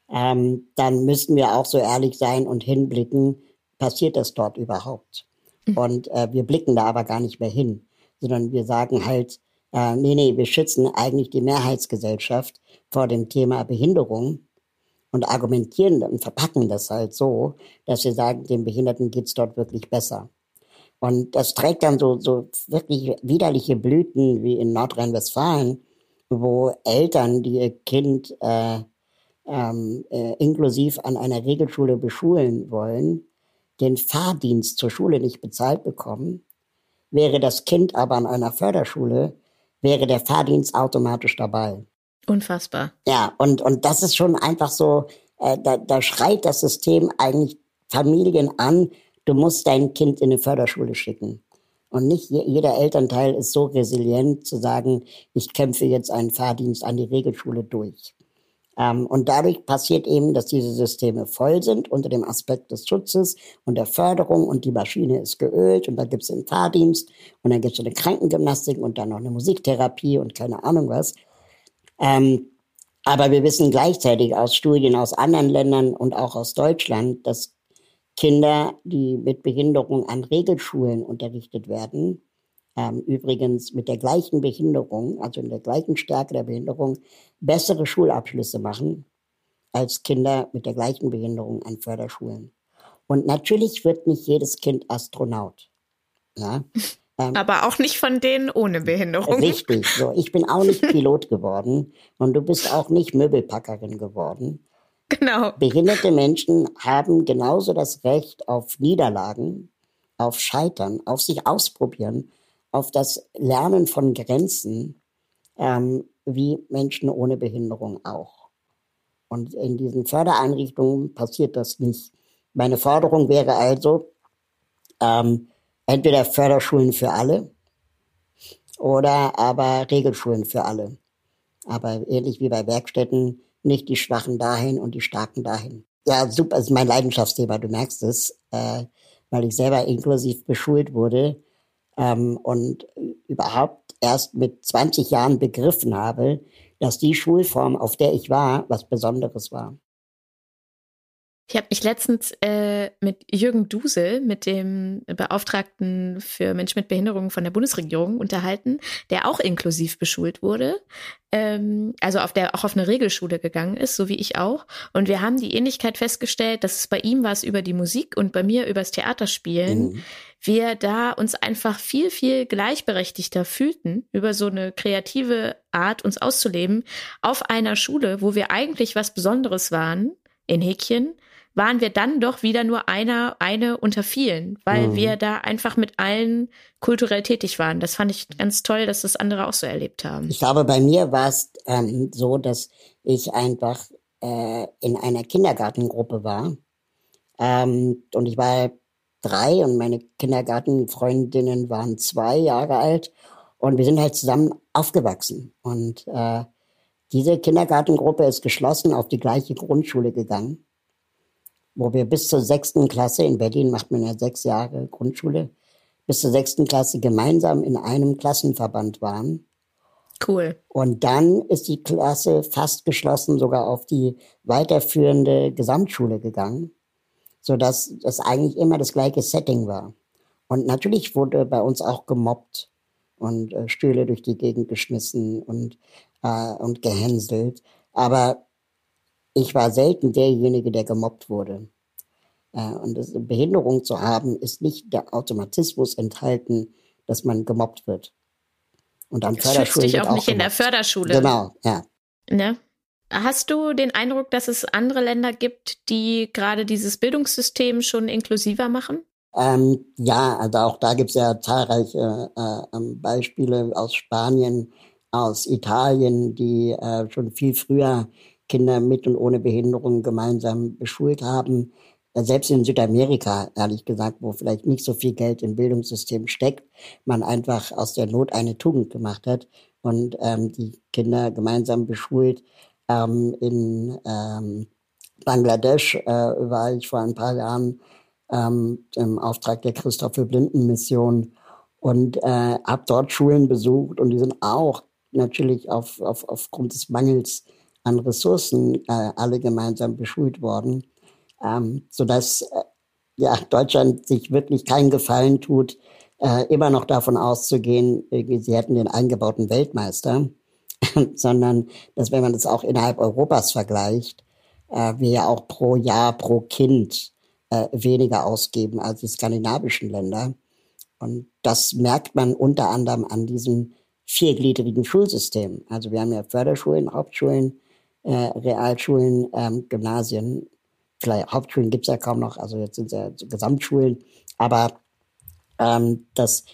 ähm, dann müssen wir auch so ehrlich sein und hinblicken, passiert das dort überhaupt? Mhm. Und äh, wir blicken da aber gar nicht mehr hin, sondern wir sagen halt, äh, nee, nee, wir schützen eigentlich die Mehrheitsgesellschaft vor dem Thema Behinderung und argumentieren und verpacken das halt so, dass wir sagen, den Behinderten geht's dort wirklich besser. Und das trägt dann so, so wirklich widerliche Blüten wie in Nordrhein-Westfalen, wo Eltern, die ihr Kind äh, ähm, äh, inklusiv an einer Regelschule beschulen wollen, den Fahrdienst zur Schule nicht bezahlt bekommen, wäre das Kind aber an einer Förderschule, wäre der Fahrdienst automatisch dabei. Unfassbar. Ja, und, und das ist schon einfach so, äh, da, da schreit das System eigentlich Familien an, du musst dein Kind in eine Förderschule schicken. Und nicht jeder Elternteil ist so resilient zu sagen, ich kämpfe jetzt einen Fahrdienst an die Regelschule durch. Ähm, und dadurch passiert eben, dass diese Systeme voll sind unter dem Aspekt des Schutzes und der Förderung und die Maschine ist geölt und da gibt es den Fahrdienst und dann gibt es eine Krankengymnastik und dann noch eine Musiktherapie und keine Ahnung was. Ähm, aber wir wissen gleichzeitig aus Studien aus anderen Ländern und auch aus Deutschland, dass Kinder, die mit Behinderung an Regelschulen unterrichtet werden, ähm, übrigens mit der gleichen Behinderung, also in der gleichen Stärke der Behinderung, bessere Schulabschlüsse machen als Kinder mit der gleichen Behinderung an Förderschulen. Und natürlich wird nicht jedes Kind Astronaut. Ja? Ähm, Aber auch nicht von denen ohne Behinderung. Richtig. So, ich bin auch nicht Pilot geworden und du bist auch nicht Möbelpackerin geworden. Genau. Behinderte Menschen haben genauso das Recht auf Niederlagen, auf Scheitern, auf sich ausprobieren, auf das Lernen von Grenzen, ähm, wie Menschen ohne Behinderung auch. Und in diesen Fördereinrichtungen passiert das nicht. Meine Forderung wäre also, ähm, entweder Förderschulen für alle oder aber Regelschulen für alle. Aber ähnlich wie bei Werkstätten, nicht die Schwachen dahin und die Starken dahin. Ja, super, ist mein Leidenschaftsthema, du merkst es, äh, weil ich selber inklusiv beschult wurde ähm, und überhaupt erst mit 20 Jahren begriffen habe, dass die Schulform, auf der ich war, was Besonderes war. Ich habe mich letztens äh, mit Jürgen Dusel, mit dem Beauftragten für Menschen mit Behinderungen von der Bundesregierung, unterhalten, der auch inklusiv beschult wurde, ähm, also auf der auch auf eine Regelschule gegangen ist, so wie ich auch. Und wir haben die Ähnlichkeit festgestellt, dass es bei ihm war es über die Musik und bei mir übers Theaterspielen. Mhm. Wir da uns einfach viel, viel gleichberechtigter fühlten, über so eine kreative Art uns auszuleben, auf einer Schule, wo wir eigentlich was Besonderes waren, in Häkchen, waren wir dann doch wieder nur einer, eine unter vielen, weil mhm. wir da einfach mit allen kulturell tätig waren. Das fand ich ganz toll, dass das andere auch so erlebt haben. Ich glaube, bei mir war es ähm, so, dass ich einfach äh, in einer Kindergartengruppe war. Ähm, und ich war drei und meine Kindergartenfreundinnen waren zwei Jahre alt. Und wir sind halt zusammen aufgewachsen. Und äh, diese Kindergartengruppe ist geschlossen auf die gleiche Grundschule gegangen wo wir bis zur sechsten Klasse, in Berlin macht man ja sechs Jahre Grundschule, bis zur sechsten Klasse gemeinsam in einem Klassenverband waren. Cool. Und dann ist die Klasse fast geschlossen sogar auf die weiterführende Gesamtschule gegangen, sodass das eigentlich immer das gleiche Setting war. Und natürlich wurde bei uns auch gemobbt und äh, Stühle durch die Gegend geschmissen und, äh, und gehänselt. Aber ich war selten derjenige, der gemobbt wurde. Äh, und das, Behinderung zu haben, ist nicht der Automatismus enthalten, dass man gemobbt wird. Und am Förderschulen dich auch, auch nicht gemobbt. in der Förderschule. Genau, ja. Ne? Hast du den Eindruck, dass es andere Länder gibt, die gerade dieses Bildungssystem schon inklusiver machen? Ähm, ja, also auch da gibt es ja zahlreiche äh, ähm, Beispiele aus Spanien, aus Italien, die äh, schon viel früher Kinder mit und ohne Behinderung gemeinsam beschult haben. Äh, selbst in Südamerika, ehrlich gesagt, wo vielleicht nicht so viel Geld im Bildungssystem steckt, man einfach aus der Not eine Tugend gemacht hat und ähm, die Kinder gemeinsam beschult. Ähm, in ähm, Bangladesch äh, war ich vor ein paar Jahren ähm, im Auftrag der Christopher Blinden Mission und äh, habe dort Schulen besucht und die sind auch natürlich auf, auf, aufgrund des Mangels an Ressourcen äh, alle gemeinsam beschult worden, ähm, sodass äh, ja, Deutschland sich wirklich keinen Gefallen tut, äh, immer noch davon auszugehen, sie hätten den eingebauten Weltmeister, sondern dass wenn man das auch innerhalb Europas vergleicht, äh, wir ja auch pro Jahr, pro Kind äh, weniger ausgeben als die skandinavischen Länder. Und das merkt man unter anderem an diesem viergliedrigen Schulsystem. Also wir haben ja Förderschulen, Hauptschulen, äh, Realschulen, ähm, Gymnasien, vielleicht Hauptschulen gibt's ja kaum noch, also jetzt sind es ja Gesamtschulen, aber ähm, das,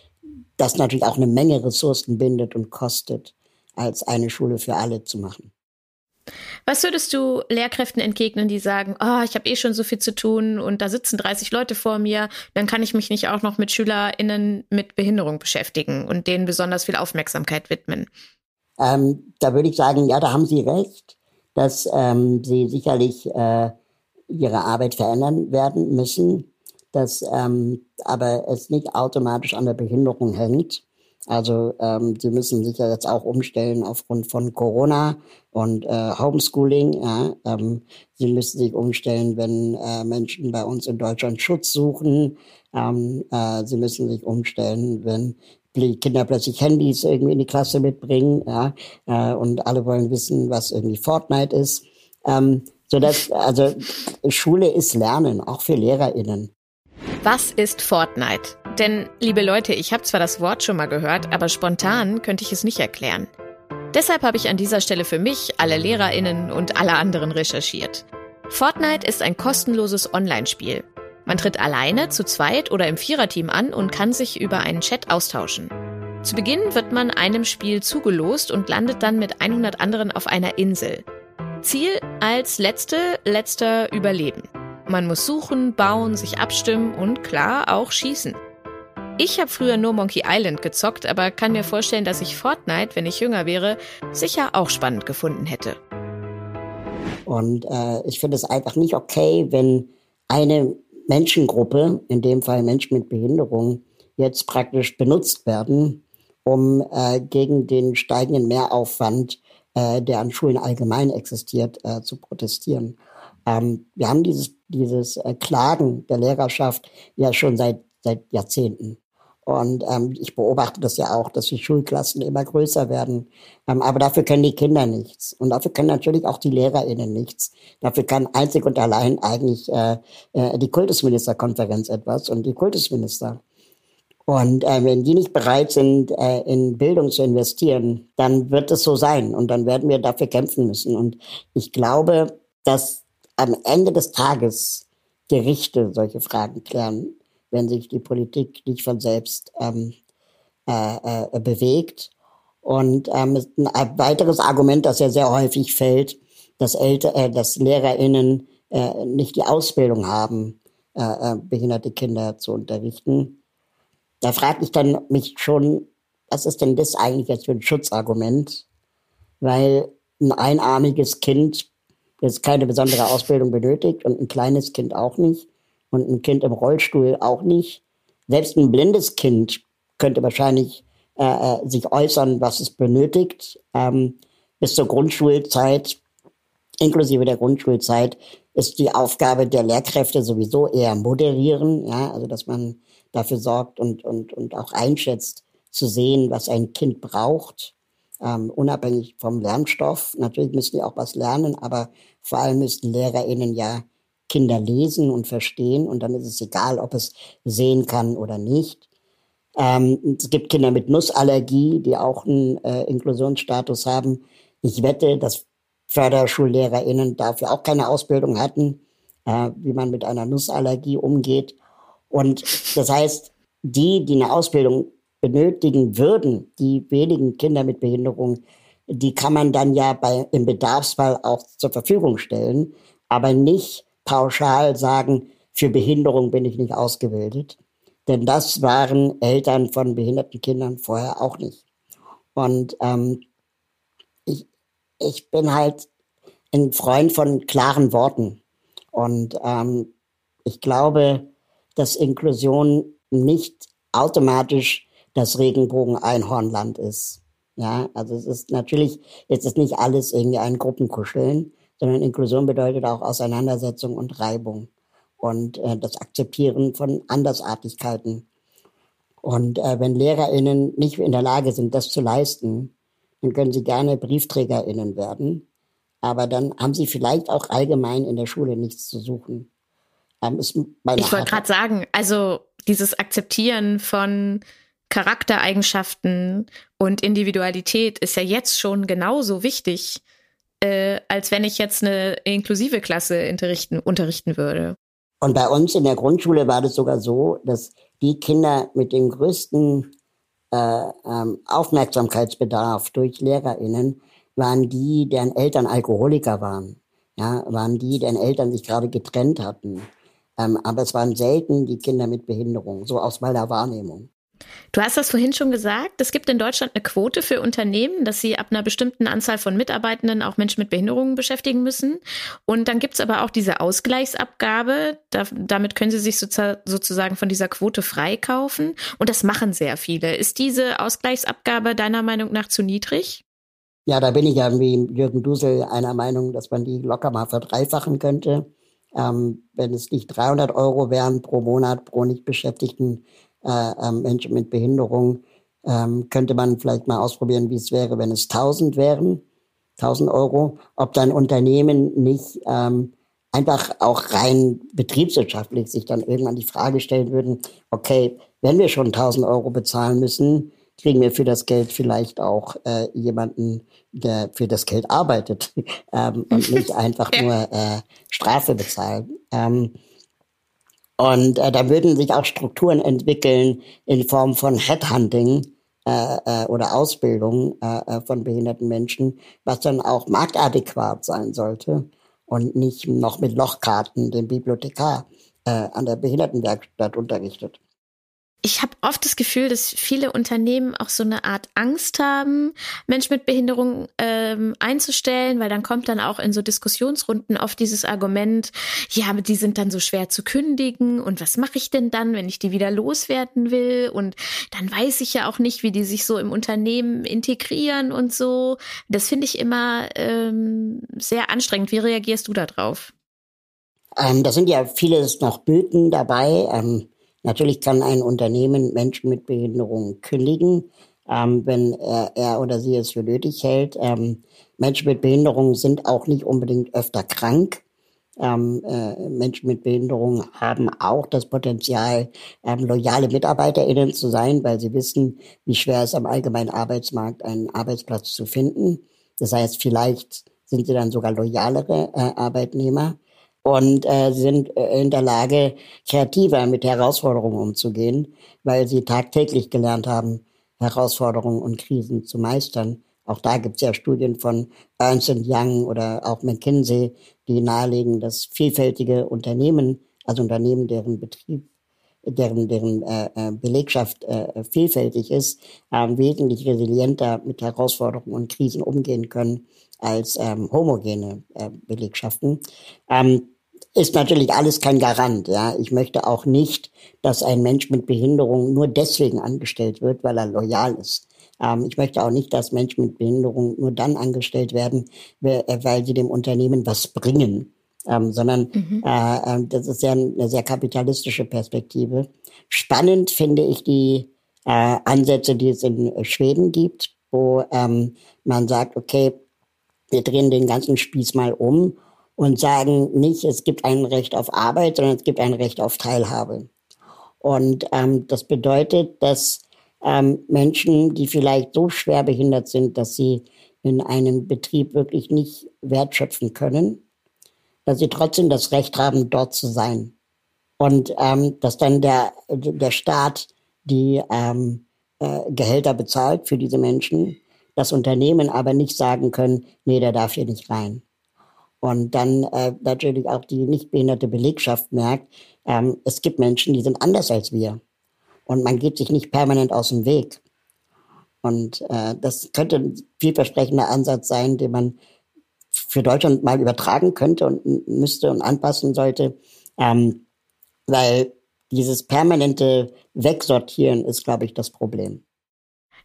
das natürlich auch eine Menge Ressourcen bindet und kostet, als eine Schule für alle zu machen. Was würdest du Lehrkräften entgegnen, die sagen, oh, ich habe eh schon so viel zu tun und da sitzen 30 Leute vor mir, dann kann ich mich nicht auch noch mit SchülerInnen mit Behinderung beschäftigen und denen besonders viel Aufmerksamkeit widmen? Ähm, da würde ich sagen, ja, da haben Sie recht, dass ähm, Sie sicherlich äh, Ihre Arbeit verändern werden müssen, dass ähm, aber es nicht automatisch an der Behinderung hängt also ähm, sie müssen sich ja jetzt auch umstellen aufgrund von Corona und äh, Homeschooling. Ja, ähm, sie müssen sich umstellen, wenn äh, Menschen bei uns in Deutschland Schutz suchen. Ähm, äh, sie müssen sich umstellen, wenn die Kinder plötzlich Handys irgendwie in die Klasse mitbringen. Ja, äh, und alle wollen wissen, was irgendwie Fortnite ist. Ähm, so dass also Schule ist Lernen, auch für LehrerInnen. Was ist Fortnite? Denn, liebe Leute, ich habe zwar das Wort schon mal gehört, aber spontan könnte ich es nicht erklären. Deshalb habe ich an dieser Stelle für mich, alle Lehrerinnen und alle anderen recherchiert. Fortnite ist ein kostenloses Online-Spiel. Man tritt alleine, zu zweit oder im Viererteam an und kann sich über einen Chat austauschen. Zu Beginn wird man einem Spiel zugelost und landet dann mit 100 anderen auf einer Insel. Ziel als letzte, letzter Überleben. Man muss suchen, bauen, sich abstimmen und klar auch schießen. Ich habe früher nur Monkey Island gezockt, aber kann mir vorstellen, dass ich Fortnite, wenn ich jünger wäre, sicher auch spannend gefunden hätte. Und äh, ich finde es einfach nicht okay, wenn eine Menschengruppe, in dem Fall Menschen mit Behinderung, jetzt praktisch benutzt werden, um äh, gegen den steigenden Mehraufwand, äh, der an Schulen allgemein existiert, äh, zu protestieren. Ähm, wir haben dieses, dieses äh, Klagen der Lehrerschaft ja schon seit, seit Jahrzehnten. Und ähm, ich beobachte das ja auch, dass die Schulklassen immer größer werden. Ähm, aber dafür können die Kinder nichts. Und dafür können natürlich auch die LehrerInnen nichts. Dafür kann einzig und allein eigentlich äh, äh, die Kultusministerkonferenz etwas und die Kultusminister. Und äh, wenn die nicht bereit sind, äh, in Bildung zu investieren, dann wird es so sein. Und dann werden wir dafür kämpfen müssen. Und ich glaube, dass am Ende des Tages Gerichte solche Fragen klären wenn sich die Politik nicht von selbst ähm, äh, äh, bewegt. Und ähm, ein weiteres Argument, das ja sehr häufig fällt, dass, Elter, äh, dass LehrerInnen äh, nicht die Ausbildung haben, äh, äh, behinderte Kinder zu unterrichten. Da frage ich dann mich schon, was ist denn das eigentlich jetzt für ein Schutzargument? Weil ein einarmiges Kind das keine besondere Ausbildung benötigt und ein kleines Kind auch nicht und ein Kind im Rollstuhl auch nicht. Selbst ein blindes Kind könnte wahrscheinlich äh, äh, sich äußern, was es benötigt. Ähm, bis zur Grundschulzeit, inklusive der Grundschulzeit, ist die Aufgabe der Lehrkräfte sowieso eher moderieren, ja, also dass man dafür sorgt und, und, und auch einschätzt, zu sehen, was ein Kind braucht, ähm, unabhängig vom Lernstoff. Natürlich müssen die auch was lernen, aber vor allem müssen LehrerInnen ja Kinder lesen und verstehen und dann ist es egal, ob es sehen kann oder nicht. Ähm, es gibt Kinder mit Nussallergie, die auch einen äh, Inklusionsstatus haben. Ich wette, dass FörderschullehrerInnen dafür auch keine Ausbildung hatten, äh, wie man mit einer Nussallergie umgeht. Und das heißt, die, die eine Ausbildung benötigen würden, die wenigen Kinder mit Behinderung, die kann man dann ja bei, im Bedarfsfall auch zur Verfügung stellen, aber nicht pauschal sagen, für Behinderung bin ich nicht ausgebildet. Denn das waren Eltern von behinderten Kindern vorher auch nicht. Und ähm, ich, ich bin halt ein Freund von klaren Worten. Und ähm, ich glaube, dass Inklusion nicht automatisch das Regenbogen-Einhornland ist. Ja, also es ist natürlich, jetzt ist nicht alles irgendwie ein Gruppenkuscheln, sondern Inklusion bedeutet auch Auseinandersetzung und Reibung und äh, das Akzeptieren von Andersartigkeiten. Und äh, wenn LehrerInnen nicht in der Lage sind, das zu leisten, dann können sie gerne BriefträgerInnen werden. Aber dann haben sie vielleicht auch allgemein in der Schule nichts zu suchen. Ähm, ich wollte gerade sagen, also dieses Akzeptieren von Charaktereigenschaften und Individualität ist ja jetzt schon genauso wichtig äh, als wenn ich jetzt eine inklusive Klasse unterrichten, unterrichten würde. Und bei uns in der Grundschule war das sogar so, dass die Kinder mit dem größten äh, ähm, Aufmerksamkeitsbedarf durch LehrerInnen waren die, deren Eltern Alkoholiker waren. Ja, waren die, deren Eltern sich gerade getrennt hatten. Ähm, aber es waren selten die Kinder mit Behinderung, so aus meiner Wahrnehmung. Du hast das vorhin schon gesagt. Es gibt in Deutschland eine Quote für Unternehmen, dass sie ab einer bestimmten Anzahl von Mitarbeitenden auch Menschen mit Behinderungen beschäftigen müssen. Und dann gibt es aber auch diese Ausgleichsabgabe. Da, damit können sie sich sozusagen von dieser Quote freikaufen. Und das machen sehr viele. Ist diese Ausgleichsabgabe deiner Meinung nach zu niedrig? Ja, da bin ich ja wie Jürgen Dusel einer Meinung, dass man die locker mal verdreifachen könnte. Ähm, wenn es nicht 300 Euro wären pro Monat pro nicht beschäftigten äh, ähm, Menschen mit Behinderung, ähm, könnte man vielleicht mal ausprobieren, wie es wäre, wenn es 1000 wären, 1000 Euro, ob dann Unternehmen nicht ähm, einfach auch rein betriebswirtschaftlich sich dann irgendwann die Frage stellen würden, okay, wenn wir schon 1000 Euro bezahlen müssen, kriegen wir für das Geld vielleicht auch äh, jemanden, der für das Geld arbeitet ähm, und nicht einfach nur äh, Strafe bezahlen. Ähm, und äh, da würden sich auch Strukturen entwickeln in Form von Headhunting äh, äh, oder Ausbildung äh, äh, von behinderten Menschen, was dann auch marktadäquat sein sollte und nicht noch mit Lochkarten den Bibliothekar äh, an der Behindertenwerkstatt unterrichtet ich habe oft das Gefühl, dass viele Unternehmen auch so eine Art Angst haben, Menschen mit Behinderung ähm, einzustellen, weil dann kommt dann auch in so Diskussionsrunden oft dieses Argument, ja, die sind dann so schwer zu kündigen und was mache ich denn dann, wenn ich die wieder loswerden will? Und dann weiß ich ja auch nicht, wie die sich so im Unternehmen integrieren und so. Das finde ich immer ähm, sehr anstrengend. Wie reagierst du da drauf? Ähm, da sind ja vieles noch Mythen dabei. Ähm Natürlich kann ein Unternehmen Menschen mit Behinderungen kündigen, ähm, wenn er, er, oder sie es für nötig hält. Ähm, Menschen mit Behinderungen sind auch nicht unbedingt öfter krank. Ähm, äh, Menschen mit Behinderungen haben auch das Potenzial, ähm, loyale MitarbeiterInnen zu sein, weil sie wissen, wie schwer es am allgemeinen Arbeitsmarkt einen Arbeitsplatz zu finden. Das heißt, vielleicht sind sie dann sogar loyalere äh, Arbeitnehmer und äh, sind äh, in der Lage, kreativer mit Herausforderungen umzugehen, weil sie tagtäglich gelernt haben, Herausforderungen und Krisen zu meistern. Auch da gibt es ja Studien von Ernst Young oder auch McKinsey, die nahelegen, dass vielfältige Unternehmen, also Unternehmen, deren Betrieb, deren, deren äh, äh Belegschaft äh, vielfältig ist, äh, wesentlich resilienter mit Herausforderungen und Krisen umgehen können als ähm, homogene äh, Belegschaften. Ähm, ist natürlich alles kein Garant. Ja, ich möchte auch nicht, dass ein Mensch mit Behinderung nur deswegen angestellt wird, weil er loyal ist. Ähm, ich möchte auch nicht, dass Menschen mit Behinderung nur dann angestellt werden, äh, weil sie dem Unternehmen was bringen, ähm, sondern mhm. äh, äh, das ist ja eine sehr kapitalistische Perspektive. Spannend finde ich die äh, Ansätze, die es in Schweden gibt, wo ähm, man sagt, okay, wir drehen den ganzen Spieß mal um und sagen nicht, es gibt ein Recht auf Arbeit, sondern es gibt ein Recht auf Teilhabe. Und ähm, das bedeutet, dass ähm, Menschen, die vielleicht so schwer behindert sind, dass sie in einem Betrieb wirklich nicht wertschöpfen können, dass sie trotzdem das Recht haben, dort zu sein. Und ähm, dass dann der, der Staat die ähm, äh, Gehälter bezahlt für diese Menschen, das Unternehmen aber nicht sagen können, nee, der darf hier nicht rein. Und dann äh, natürlich auch die nicht behinderte Belegschaft merkt, ähm, es gibt Menschen, die sind anders als wir. Und man geht sich nicht permanent aus dem Weg. Und äh, das könnte ein vielversprechender Ansatz sein, den man für Deutschland mal übertragen könnte und müsste und anpassen sollte. Ähm, weil dieses permanente Wegsortieren ist, glaube ich, das Problem.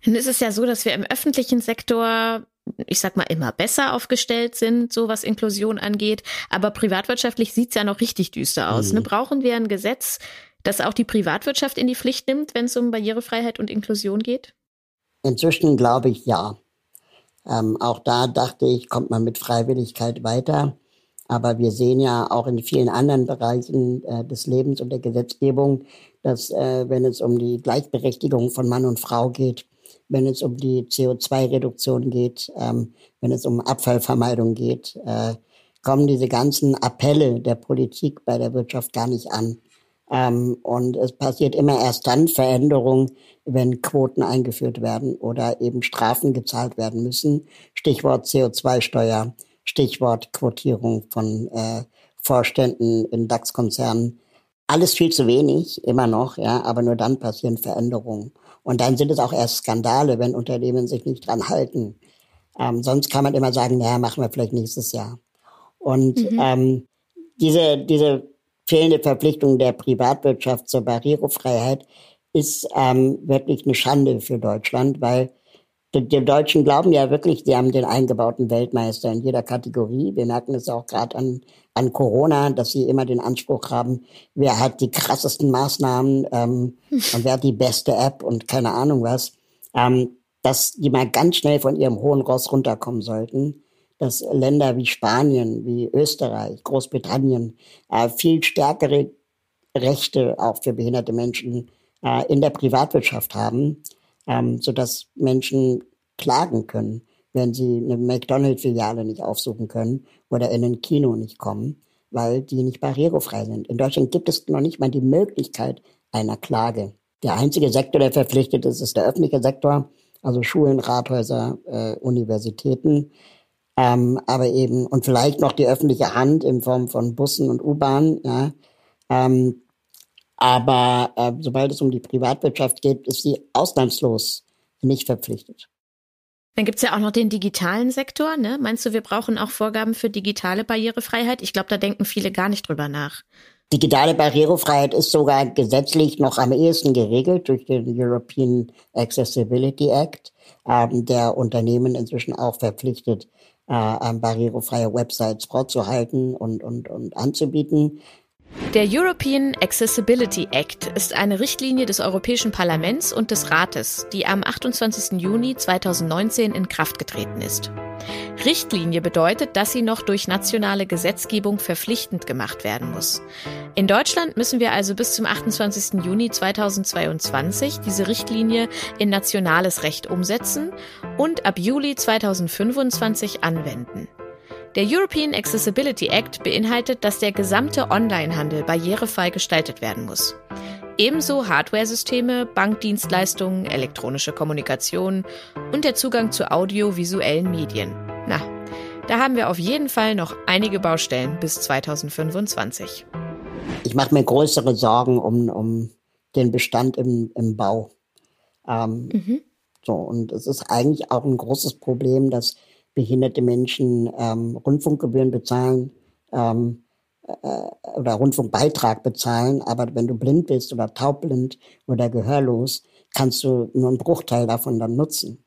Nun ist es ja so, dass wir im öffentlichen Sektor ich sag mal, immer besser aufgestellt sind, so was Inklusion angeht. Aber privatwirtschaftlich sieht's ja noch richtig düster aus. Mhm. Ne? Brauchen wir ein Gesetz, das auch die Privatwirtschaft in die Pflicht nimmt, wenn es um Barrierefreiheit und Inklusion geht? Inzwischen glaube ich ja. Ähm, auch da dachte ich, kommt man mit Freiwilligkeit weiter. Aber wir sehen ja auch in vielen anderen Bereichen äh, des Lebens und der Gesetzgebung, dass äh, wenn es um die Gleichberechtigung von Mann und Frau geht, wenn es um die CO2-Reduktion geht, ähm, wenn es um Abfallvermeidung geht, äh, kommen diese ganzen Appelle der Politik bei der Wirtschaft gar nicht an. Ähm, und es passiert immer erst dann Veränderung, wenn Quoten eingeführt werden oder eben Strafen gezahlt werden müssen. Stichwort CO2-Steuer, Stichwort Quotierung von äh, Vorständen in DAX-Konzernen. Alles viel zu wenig, immer noch, ja, aber nur dann passieren Veränderungen. Und dann sind es auch erst Skandale, wenn Unternehmen sich nicht dran halten. Ähm, sonst kann man immer sagen, naja, machen wir vielleicht nächstes Jahr. Und mhm. ähm, diese, diese fehlende Verpflichtung der Privatwirtschaft zur Barrierefreiheit ist ähm, wirklich eine Schande für Deutschland, weil die, die, Deutschen glauben ja wirklich, sie haben den eingebauten Weltmeister in jeder Kategorie. Wir merken es auch gerade an, an Corona, dass sie immer den Anspruch haben, wer hat die krassesten Maßnahmen ähm, und wer hat die beste App und keine Ahnung was. Ähm, dass die mal ganz schnell von ihrem hohen Ross runterkommen sollten dass Länder wie Spanien, wie Österreich, Großbritannien äh, viel stärkere Rechte auch für behinderte Menschen äh, in der Privatwirtschaft haben, ähm, sodass Menschen klagen können, wenn sie eine McDonald's-Filiale nicht aufsuchen können oder in ein Kino nicht kommen, weil die nicht barrierefrei sind. In Deutschland gibt es noch nicht mal die Möglichkeit einer Klage. Der einzige Sektor, der verpflichtet ist, ist der öffentliche Sektor, also Schulen, Rathäuser, äh, Universitäten. Ähm, aber eben, und vielleicht noch die öffentliche Hand in Form von Bussen und U-Bahnen, ja. Ähm, aber äh, sobald es um die Privatwirtschaft geht, ist sie ausnahmslos nicht verpflichtet. Dann gibt's ja auch noch den digitalen Sektor. Ne? Meinst du, wir brauchen auch Vorgaben für digitale Barrierefreiheit? Ich glaube, da denken viele gar nicht drüber nach. Digitale Barrierefreiheit ist sogar gesetzlich noch am ehesten geregelt durch den European Accessibility Act, ähm, der Unternehmen inzwischen auch verpflichtet, äh, barrierefreie Websites vorzuhalten und, und, und anzubieten. Der European Accessibility Act ist eine Richtlinie des Europäischen Parlaments und des Rates, die am 28. Juni 2019 in Kraft getreten ist. Richtlinie bedeutet, dass sie noch durch nationale Gesetzgebung verpflichtend gemacht werden muss. In Deutschland müssen wir also bis zum 28. Juni 2022 diese Richtlinie in nationales Recht umsetzen und ab Juli 2025 anwenden. Der European Accessibility Act beinhaltet, dass der gesamte Onlinehandel barrierefrei gestaltet werden muss. Ebenso Hardware-Systeme, Bankdienstleistungen, elektronische Kommunikation und der Zugang zu audiovisuellen Medien. Na, da haben wir auf jeden Fall noch einige Baustellen bis 2025. Ich mache mir größere Sorgen um, um den Bestand im, im Bau. Ähm, mhm. So, und es ist eigentlich auch ein großes Problem, dass behinderte Menschen ähm, Rundfunkgebühren bezahlen. Ähm, äh, oder Rundfunkbeitrag bezahlen, aber wenn du blind bist oder taubblind oder gehörlos, kannst du nur einen Bruchteil davon dann nutzen.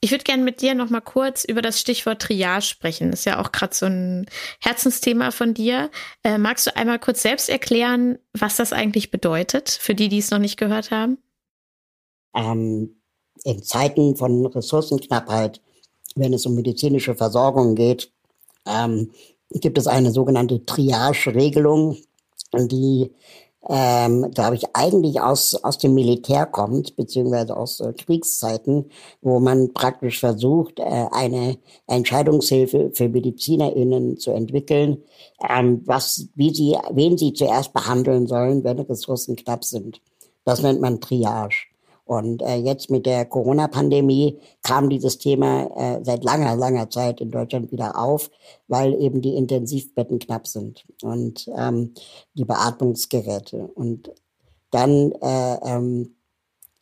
Ich würde gerne mit dir noch mal kurz über das Stichwort Triage sprechen. Das ist ja auch gerade so ein Herzensthema von dir. Äh, magst du einmal kurz selbst erklären, was das eigentlich bedeutet, für die, die es noch nicht gehört haben? Ähm, in Zeiten von Ressourcenknappheit, wenn es um medizinische Versorgung geht, ähm, gibt es eine sogenannte Triage-Regelung, die, ähm, glaube ich, eigentlich aus, aus dem Militär kommt, beziehungsweise aus äh, Kriegszeiten, wo man praktisch versucht, äh, eine Entscheidungshilfe für MedizinerInnen zu entwickeln, ähm, was, wie sie, wen sie zuerst behandeln sollen, wenn Ressourcen knapp sind. Das nennt man Triage. Und äh, jetzt mit der Corona-Pandemie kam dieses Thema äh, seit langer, langer Zeit in Deutschland wieder auf, weil eben die Intensivbetten knapp sind und ähm, die Beatmungsgeräte. Und dann äh, ähm,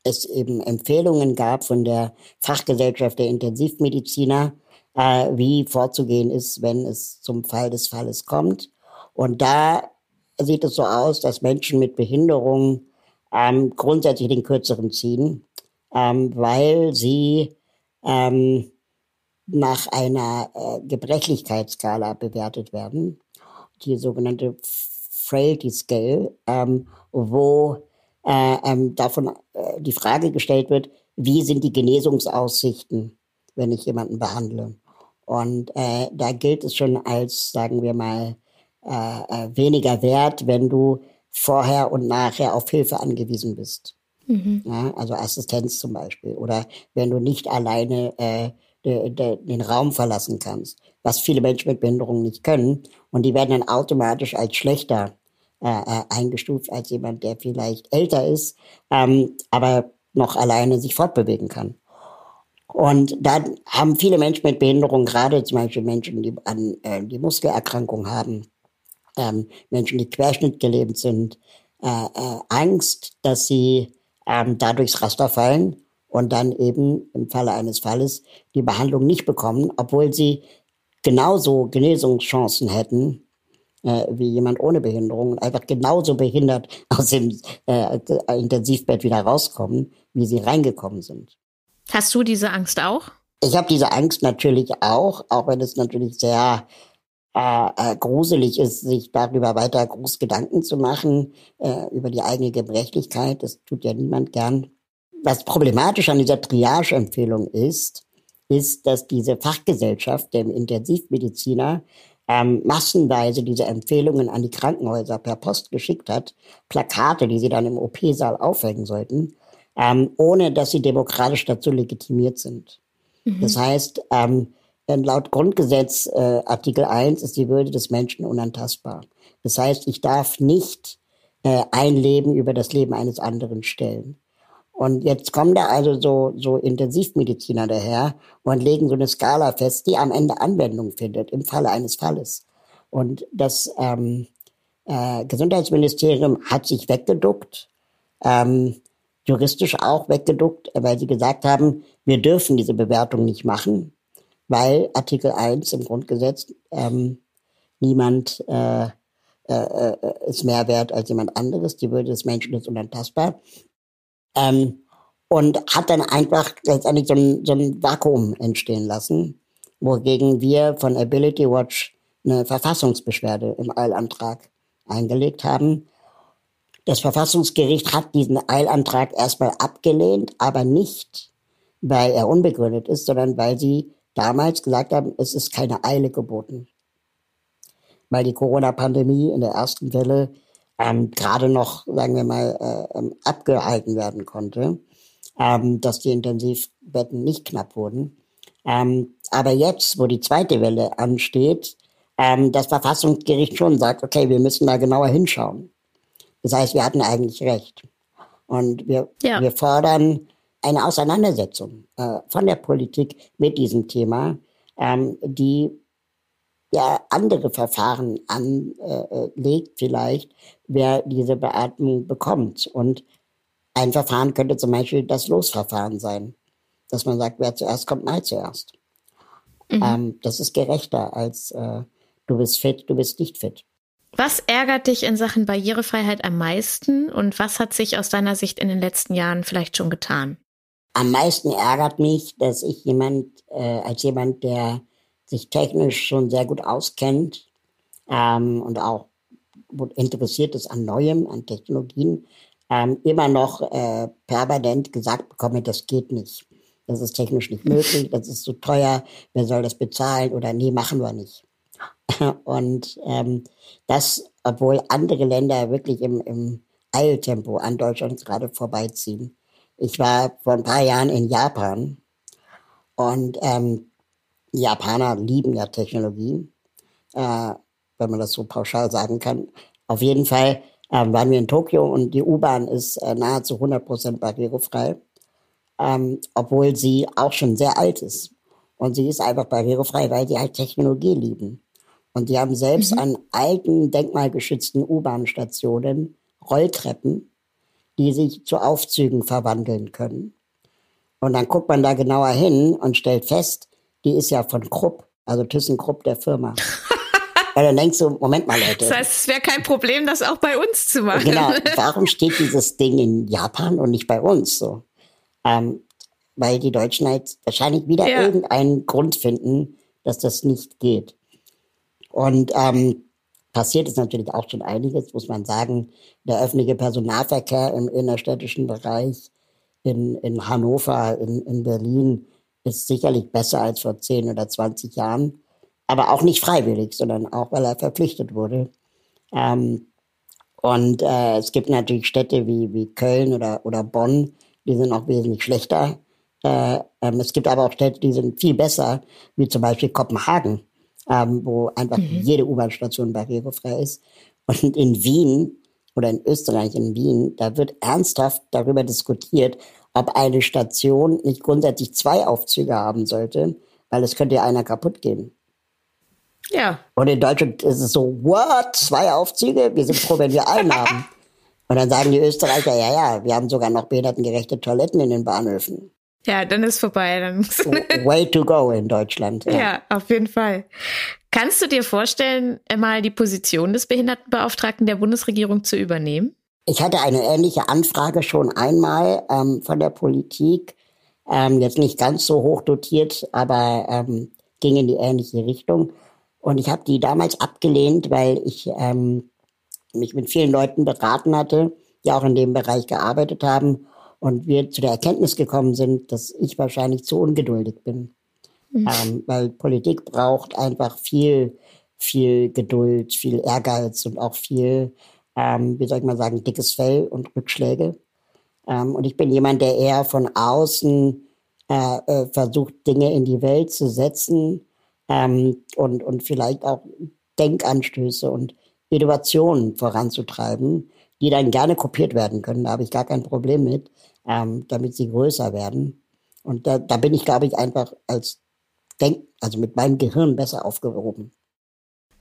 es eben Empfehlungen gab von der Fachgesellschaft der Intensivmediziner, äh, wie vorzugehen ist, wenn es zum Fall des Falles kommt. Und da sieht es so aus, dass Menschen mit Behinderungen ähm, grundsätzlich den kürzeren ziehen, ähm, weil sie ähm, nach einer äh, Gebrechlichkeitsskala bewertet werden, die sogenannte Frailty Scale, ähm, wo äh, ähm, davon äh, die Frage gestellt wird, wie sind die Genesungsaussichten, wenn ich jemanden behandle. Und äh, da gilt es schon als, sagen wir mal, äh, äh, weniger wert, wenn du vorher und nachher auf Hilfe angewiesen bist. Mhm. Ja, also Assistenz zum Beispiel. Oder wenn du nicht alleine äh, de, de, den Raum verlassen kannst, was viele Menschen mit Behinderung nicht können. Und die werden dann automatisch als schlechter äh, äh, eingestuft als jemand, der vielleicht älter ist, ähm, aber noch alleine sich fortbewegen kann. Und dann haben viele Menschen mit Behinderung, gerade zum Beispiel Menschen, die, an, äh, die Muskelerkrankungen haben, ähm, Menschen, die querschnittgelebt sind, äh, äh, Angst, dass sie ähm, da durchs Raster fallen und dann eben im Falle eines Falles die Behandlung nicht bekommen, obwohl sie genauso Genesungschancen hätten äh, wie jemand ohne Behinderung und einfach genauso behindert aus dem äh, Intensivbett wieder rauskommen, wie sie reingekommen sind. Hast du diese Angst auch? Ich habe diese Angst natürlich auch, auch wenn es natürlich sehr äh, äh, gruselig ist, sich darüber weiter groß Gedanken zu machen, äh, über die eigene Gebrechlichkeit. Das tut ja niemand gern. Was problematisch an dieser Triage-Empfehlung ist, ist, dass diese Fachgesellschaft der Intensivmediziner ähm, massenweise diese Empfehlungen an die Krankenhäuser per Post geschickt hat, Plakate, die sie dann im OP-Saal aufhängen sollten, ähm, ohne dass sie demokratisch dazu legitimiert sind. Mhm. Das heißt, ähm, laut Grundgesetz äh, Artikel 1 ist die Würde des Menschen unantastbar. Das heißt, ich darf nicht äh, ein Leben über das Leben eines anderen stellen. Und jetzt kommen da also so, so Intensivmediziner daher und legen so eine Skala fest, die am Ende Anwendung findet im Falle eines Falles. Und das ähm, äh, Gesundheitsministerium hat sich weggeduckt, ähm, juristisch auch weggeduckt, weil sie gesagt haben, wir dürfen diese Bewertung nicht machen, weil Artikel 1 im Grundgesetz ähm, niemand äh, äh, äh, ist mehr wert als jemand anderes. Die Würde des Menschen ist unantastbar. Ähm, und hat dann einfach letztendlich so ein, so ein Vakuum entstehen lassen, wogegen wir von Ability Watch eine Verfassungsbeschwerde im Eilantrag eingelegt haben. Das Verfassungsgericht hat diesen Eilantrag erstmal abgelehnt, aber nicht, weil er unbegründet ist, sondern weil sie damals gesagt haben, es ist keine Eile geboten. Weil die Corona-Pandemie in der ersten Welle ähm, gerade noch, sagen wir mal, äh, ähm, abgehalten werden konnte, ähm, dass die Intensivbetten nicht knapp wurden. Ähm, aber jetzt, wo die zweite Welle ansteht, ähm, das Verfassungsgericht schon sagt, okay, wir müssen da genauer hinschauen. Das heißt, wir hatten eigentlich recht. Und wir, ja. wir fordern eine Auseinandersetzung äh, von der Politik mit diesem Thema, ähm, die ja andere Verfahren anlegt, vielleicht, wer diese Beatmung bekommt. Und ein Verfahren könnte zum Beispiel das Losverfahren sein, dass man sagt, wer zuerst kommt, mal zuerst. Mhm. Ähm, das ist gerechter als äh, du bist fit, du bist nicht fit. Was ärgert dich in Sachen Barrierefreiheit am meisten und was hat sich aus deiner Sicht in den letzten Jahren vielleicht schon getan? Am meisten ärgert mich, dass ich jemand, äh, als jemand, der sich technisch schon sehr gut auskennt ähm, und auch interessiert ist an Neuem, an Technologien, ähm, immer noch äh, permanent gesagt bekomme, das geht nicht. Das ist technisch nicht möglich, das ist zu teuer, wer soll das bezahlen oder nee, machen wir nicht. Und ähm, das, obwohl andere Länder wirklich im, im Eiltempo an Deutschland gerade vorbeiziehen. Ich war vor ein paar Jahren in Japan und ähm, die Japaner lieben ja Technologie, äh, wenn man das so pauschal sagen kann. Auf jeden Fall äh, waren wir in Tokio und die U-Bahn ist äh, nahezu 100% barrierefrei, ähm, obwohl sie auch schon sehr alt ist. Und sie ist einfach barrierefrei, weil sie halt Technologie lieben. Und die haben selbst mhm. an alten, denkmalgeschützten U-Bahn-Stationen Rolltreppen, die sich zu Aufzügen verwandeln können. Und dann guckt man da genauer hin und stellt fest, die ist ja von Krupp, also ThyssenKrupp der Firma. Weil dann denkst du, Moment mal, Leute. Das heißt, es wäre kein Problem, das auch bei uns zu machen. Genau. Warum steht dieses Ding in Japan und nicht bei uns so? Ähm, weil die Deutschen halt wahrscheinlich wieder ja. irgendeinen Grund finden, dass das nicht geht. Und ähm, passiert ist natürlich auch schon einiges, muss man sagen. Der öffentliche Personalverkehr im innerstädtischen Bereich in, in Hannover, in, in Berlin ist sicherlich besser als vor 10 oder 20 Jahren, aber auch nicht freiwillig, sondern auch, weil er verpflichtet wurde. Ähm, und äh, es gibt natürlich Städte wie, wie Köln oder, oder Bonn, die sind auch wesentlich schlechter. Äh, ähm, es gibt aber auch Städte, die sind viel besser, wie zum Beispiel Kopenhagen, ähm, wo einfach mhm. jede U-Bahn-Station barrierefrei ist. Und in Wien oder in Österreich, in Wien, da wird ernsthaft darüber diskutiert, ob eine Station nicht grundsätzlich zwei Aufzüge haben sollte, weil es könnte ja einer kaputt gehen. Ja. Und in Deutschland ist es so, what? Zwei Aufzüge? Wir sind froh, wenn wir einen haben. Und dann sagen die Österreicher, ja, ja, wir haben sogar noch behindertengerechte Toiletten in den Bahnhöfen. Ja, dann ist vorbei. Dann Way to go in Deutschland. Ja. ja, auf jeden Fall. Kannst du dir vorstellen, mal die Position des Behindertenbeauftragten der Bundesregierung zu übernehmen? Ich hatte eine ähnliche Anfrage schon einmal ähm, von der Politik. Ähm, jetzt nicht ganz so hoch dotiert, aber ähm, ging in die ähnliche Richtung. Und ich habe die damals abgelehnt, weil ich ähm, mich mit vielen Leuten beraten hatte, die auch in dem Bereich gearbeitet haben und wir zu der Erkenntnis gekommen sind, dass ich wahrscheinlich zu ungeduldig bin. Mhm. Ähm, weil Politik braucht einfach viel, viel Geduld, viel Ehrgeiz und auch viel, ähm, wie soll ich mal sagen, dickes Fell und Rückschläge. Ähm, und ich bin jemand, der eher von außen äh, äh, versucht, Dinge in die Welt zu setzen ähm, und, und vielleicht auch Denkanstöße und Innovationen voranzutreiben, die dann gerne kopiert werden können. Da habe ich gar kein Problem mit, ähm, damit sie größer werden. Und da, da bin ich, glaube ich, einfach als Denk, also mit meinem Gehirn besser aufgehoben.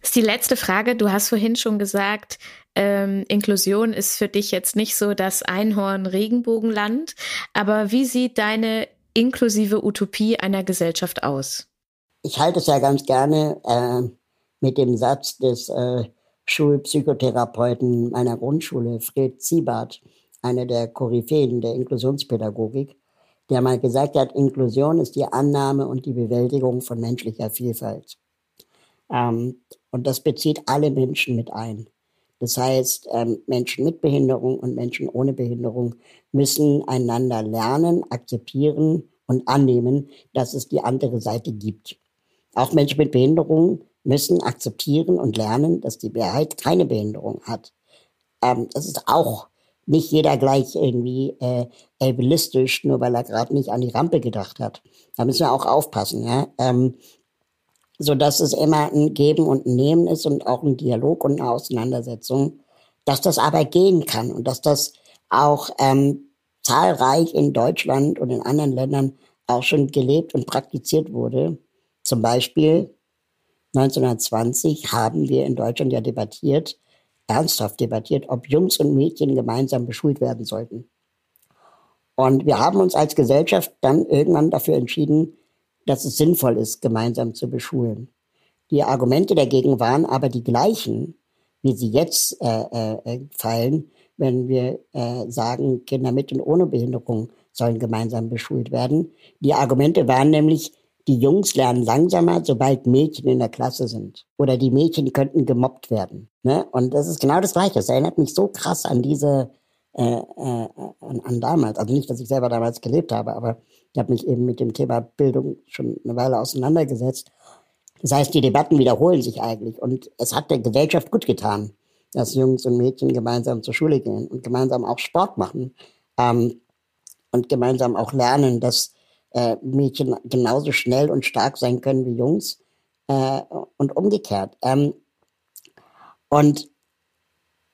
Das ist die letzte Frage. Du hast vorhin schon gesagt, ähm, Inklusion ist für dich jetzt nicht so das Einhorn-Regenbogenland. Aber wie sieht deine inklusive Utopie einer Gesellschaft aus? Ich halte es ja ganz gerne äh, mit dem Satz des äh, Schulpsychotherapeuten meiner Grundschule, Fred Ziebart, einer der Koryphäen der Inklusionspädagogik, der mal gesagt hat, Inklusion ist die Annahme und die Bewältigung von menschlicher Vielfalt. Ähm, und das bezieht alle Menschen mit ein. Das heißt, ähm, Menschen mit Behinderung und Menschen ohne Behinderung müssen einander lernen, akzeptieren und annehmen, dass es die andere Seite gibt. Auch Menschen mit Behinderung müssen akzeptieren und lernen, dass die Mehrheit keine Behinderung hat. Ähm, das ist auch nicht jeder gleich irgendwie äh, ableistisch, nur weil er gerade nicht an die Rampe gedacht hat. Da müssen wir auch aufpassen, ja. Ähm, so dass es immer ein Geben und ein Nehmen ist und auch ein Dialog und eine Auseinandersetzung, dass das aber gehen kann und dass das auch ähm, zahlreich in Deutschland und in anderen Ländern auch schon gelebt und praktiziert wurde. Zum Beispiel 1920 haben wir in Deutschland ja debattiert, ernsthaft debattiert, ob Jungs und Mädchen gemeinsam beschult werden sollten. Und wir haben uns als Gesellschaft dann irgendwann dafür entschieden, dass es sinnvoll ist, gemeinsam zu beschulen. Die Argumente dagegen waren aber die gleichen, wie sie jetzt äh, äh, fallen, wenn wir äh, sagen, Kinder mit und ohne Behinderung sollen gemeinsam beschult werden. Die Argumente waren nämlich, die Jungs lernen langsamer, sobald Mädchen in der Klasse sind. Oder die Mädchen könnten gemobbt werden. Ne? Und das ist genau das Gleiche. Das erinnert mich so krass an diese, äh, äh, an, an damals. Also nicht, dass ich selber damals gelebt habe, aber ich habe mich eben mit dem Thema Bildung schon eine Weile auseinandergesetzt. Das heißt, die Debatten wiederholen sich eigentlich. Und es hat der Gesellschaft gut getan, dass Jungs und Mädchen gemeinsam zur Schule gehen und gemeinsam auch Sport machen ähm, und gemeinsam auch lernen, dass äh, Mädchen genauso schnell und stark sein können wie Jungs äh, und umgekehrt. Ähm, und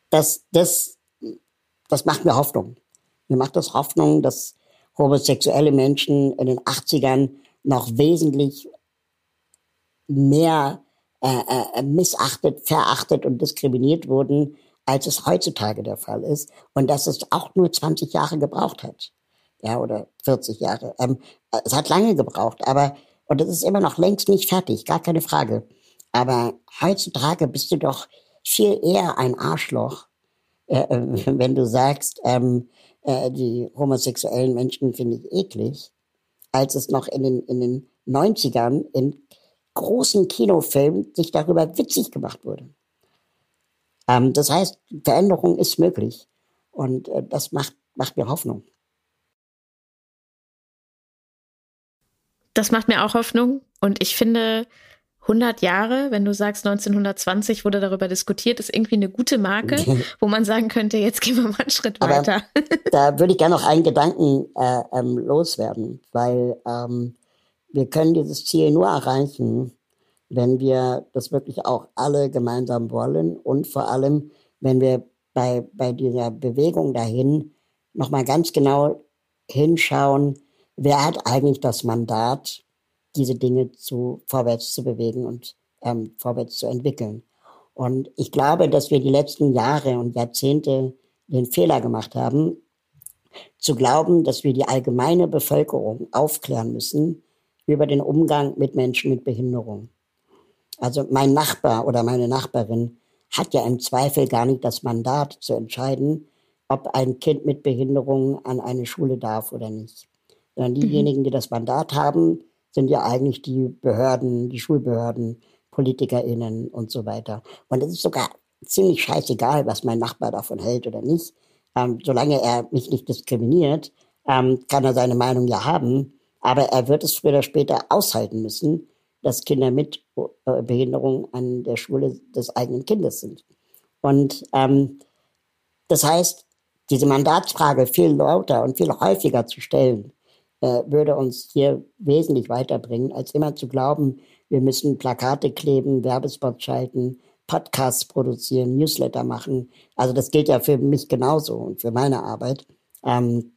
das, das, das macht mir Hoffnung. Mir macht das Hoffnung, dass homosexuelle Menschen in den 80ern noch wesentlich mehr äh, äh, missachtet, verachtet und diskriminiert wurden, als es heutzutage der Fall ist. Und dass es auch nur 20 Jahre gebraucht hat ja, oder 40 Jahre. Ähm, es hat lange gebraucht, aber, und es ist immer noch längst nicht fertig, gar keine Frage. Aber heutzutage bist du doch viel eher ein Arschloch, äh, äh wenn du sagst, ähm, äh, die homosexuellen Menschen finde ich eklig, als es noch in den, in den 90ern in großen Kinofilmen sich darüber witzig gemacht wurde. Ähm, das heißt, Veränderung ist möglich. Und äh, das macht, macht mir Hoffnung. Das macht mir auch Hoffnung. Und ich finde, 100 Jahre, wenn du sagst 1920 wurde darüber diskutiert, ist irgendwie eine gute Marke, wo man sagen könnte, jetzt gehen wir mal einen Schritt Aber weiter. da würde ich gerne noch einen Gedanken äh, ähm, loswerden, weil ähm, wir können dieses Ziel nur erreichen, wenn wir das wirklich auch alle gemeinsam wollen und vor allem, wenn wir bei, bei dieser Bewegung dahin nochmal ganz genau hinschauen, wer hat eigentlich das Mandat, diese Dinge zu, vorwärts zu bewegen und ähm, vorwärts zu entwickeln. Und ich glaube, dass wir die letzten Jahre und Jahrzehnte den Fehler gemacht haben, zu glauben, dass wir die allgemeine Bevölkerung aufklären müssen über den Umgang mit Menschen mit Behinderung. Also mein Nachbar oder meine Nachbarin hat ja im Zweifel gar nicht das Mandat zu entscheiden, ob ein Kind mit Behinderung an eine Schule darf oder nicht. Sondern mhm. diejenigen, die das Mandat haben, sind ja eigentlich die Behörden, die Schulbehörden, PolitikerInnen und so weiter. Und es ist sogar ziemlich scheißegal, was mein Nachbar davon hält oder nicht. Ähm, solange er mich nicht diskriminiert, ähm, kann er seine Meinung ja haben. Aber er wird es früher oder später aushalten müssen, dass Kinder mit äh, Behinderung an der Schule des eigenen Kindes sind. Und ähm, das heißt, diese Mandatsfrage viel lauter und viel häufiger zu stellen, äh, würde uns hier wesentlich weiterbringen, als immer zu glauben, wir müssen Plakate kleben, Werbespots schalten, Podcasts produzieren, Newsletter machen. Also das gilt ja für mich genauso und für meine Arbeit. Ähm,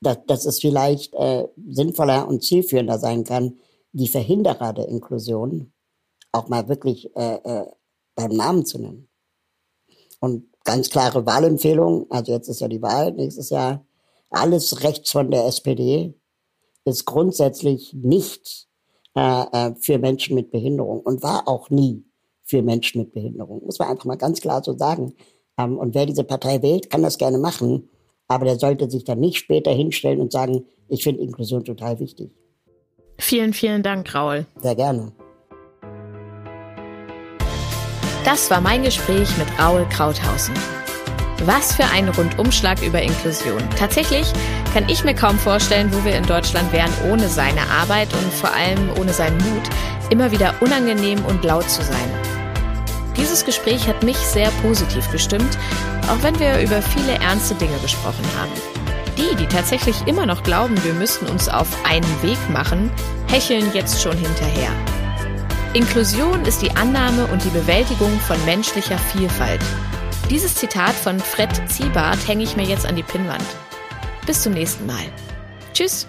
dass, dass es vielleicht äh, sinnvoller und zielführender sein kann, die Verhinderer der Inklusion auch mal wirklich äh, äh, beim Namen zu nennen. Und ganz klare Wahlempfehlung, also jetzt ist ja die Wahl nächstes Jahr, alles rechts von der SPD ist grundsätzlich nicht äh, äh, für Menschen mit Behinderung und war auch nie für Menschen mit Behinderung. Muss man einfach mal ganz klar so sagen. Ähm, und wer diese Partei wählt, kann das gerne machen. Aber der sollte sich dann nicht später hinstellen und sagen, ich finde Inklusion total wichtig. Vielen, vielen Dank, Raul. Sehr gerne. Das war mein Gespräch mit Raul Krauthausen. Was für ein Rundumschlag über Inklusion. Tatsächlich kann ich mir kaum vorstellen, wo wir in Deutschland wären ohne seine Arbeit und vor allem ohne seinen Mut, immer wieder unangenehm und laut zu sein. Dieses Gespräch hat mich sehr positiv gestimmt, auch wenn wir über viele ernste Dinge gesprochen haben. Die, die tatsächlich immer noch glauben, wir müssten uns auf einen Weg machen, hecheln jetzt schon hinterher. Inklusion ist die Annahme und die Bewältigung von menschlicher Vielfalt. Dieses Zitat von Fred Ziebart hänge ich mir jetzt an die Pinnwand. Bis zum nächsten Mal. Tschüss.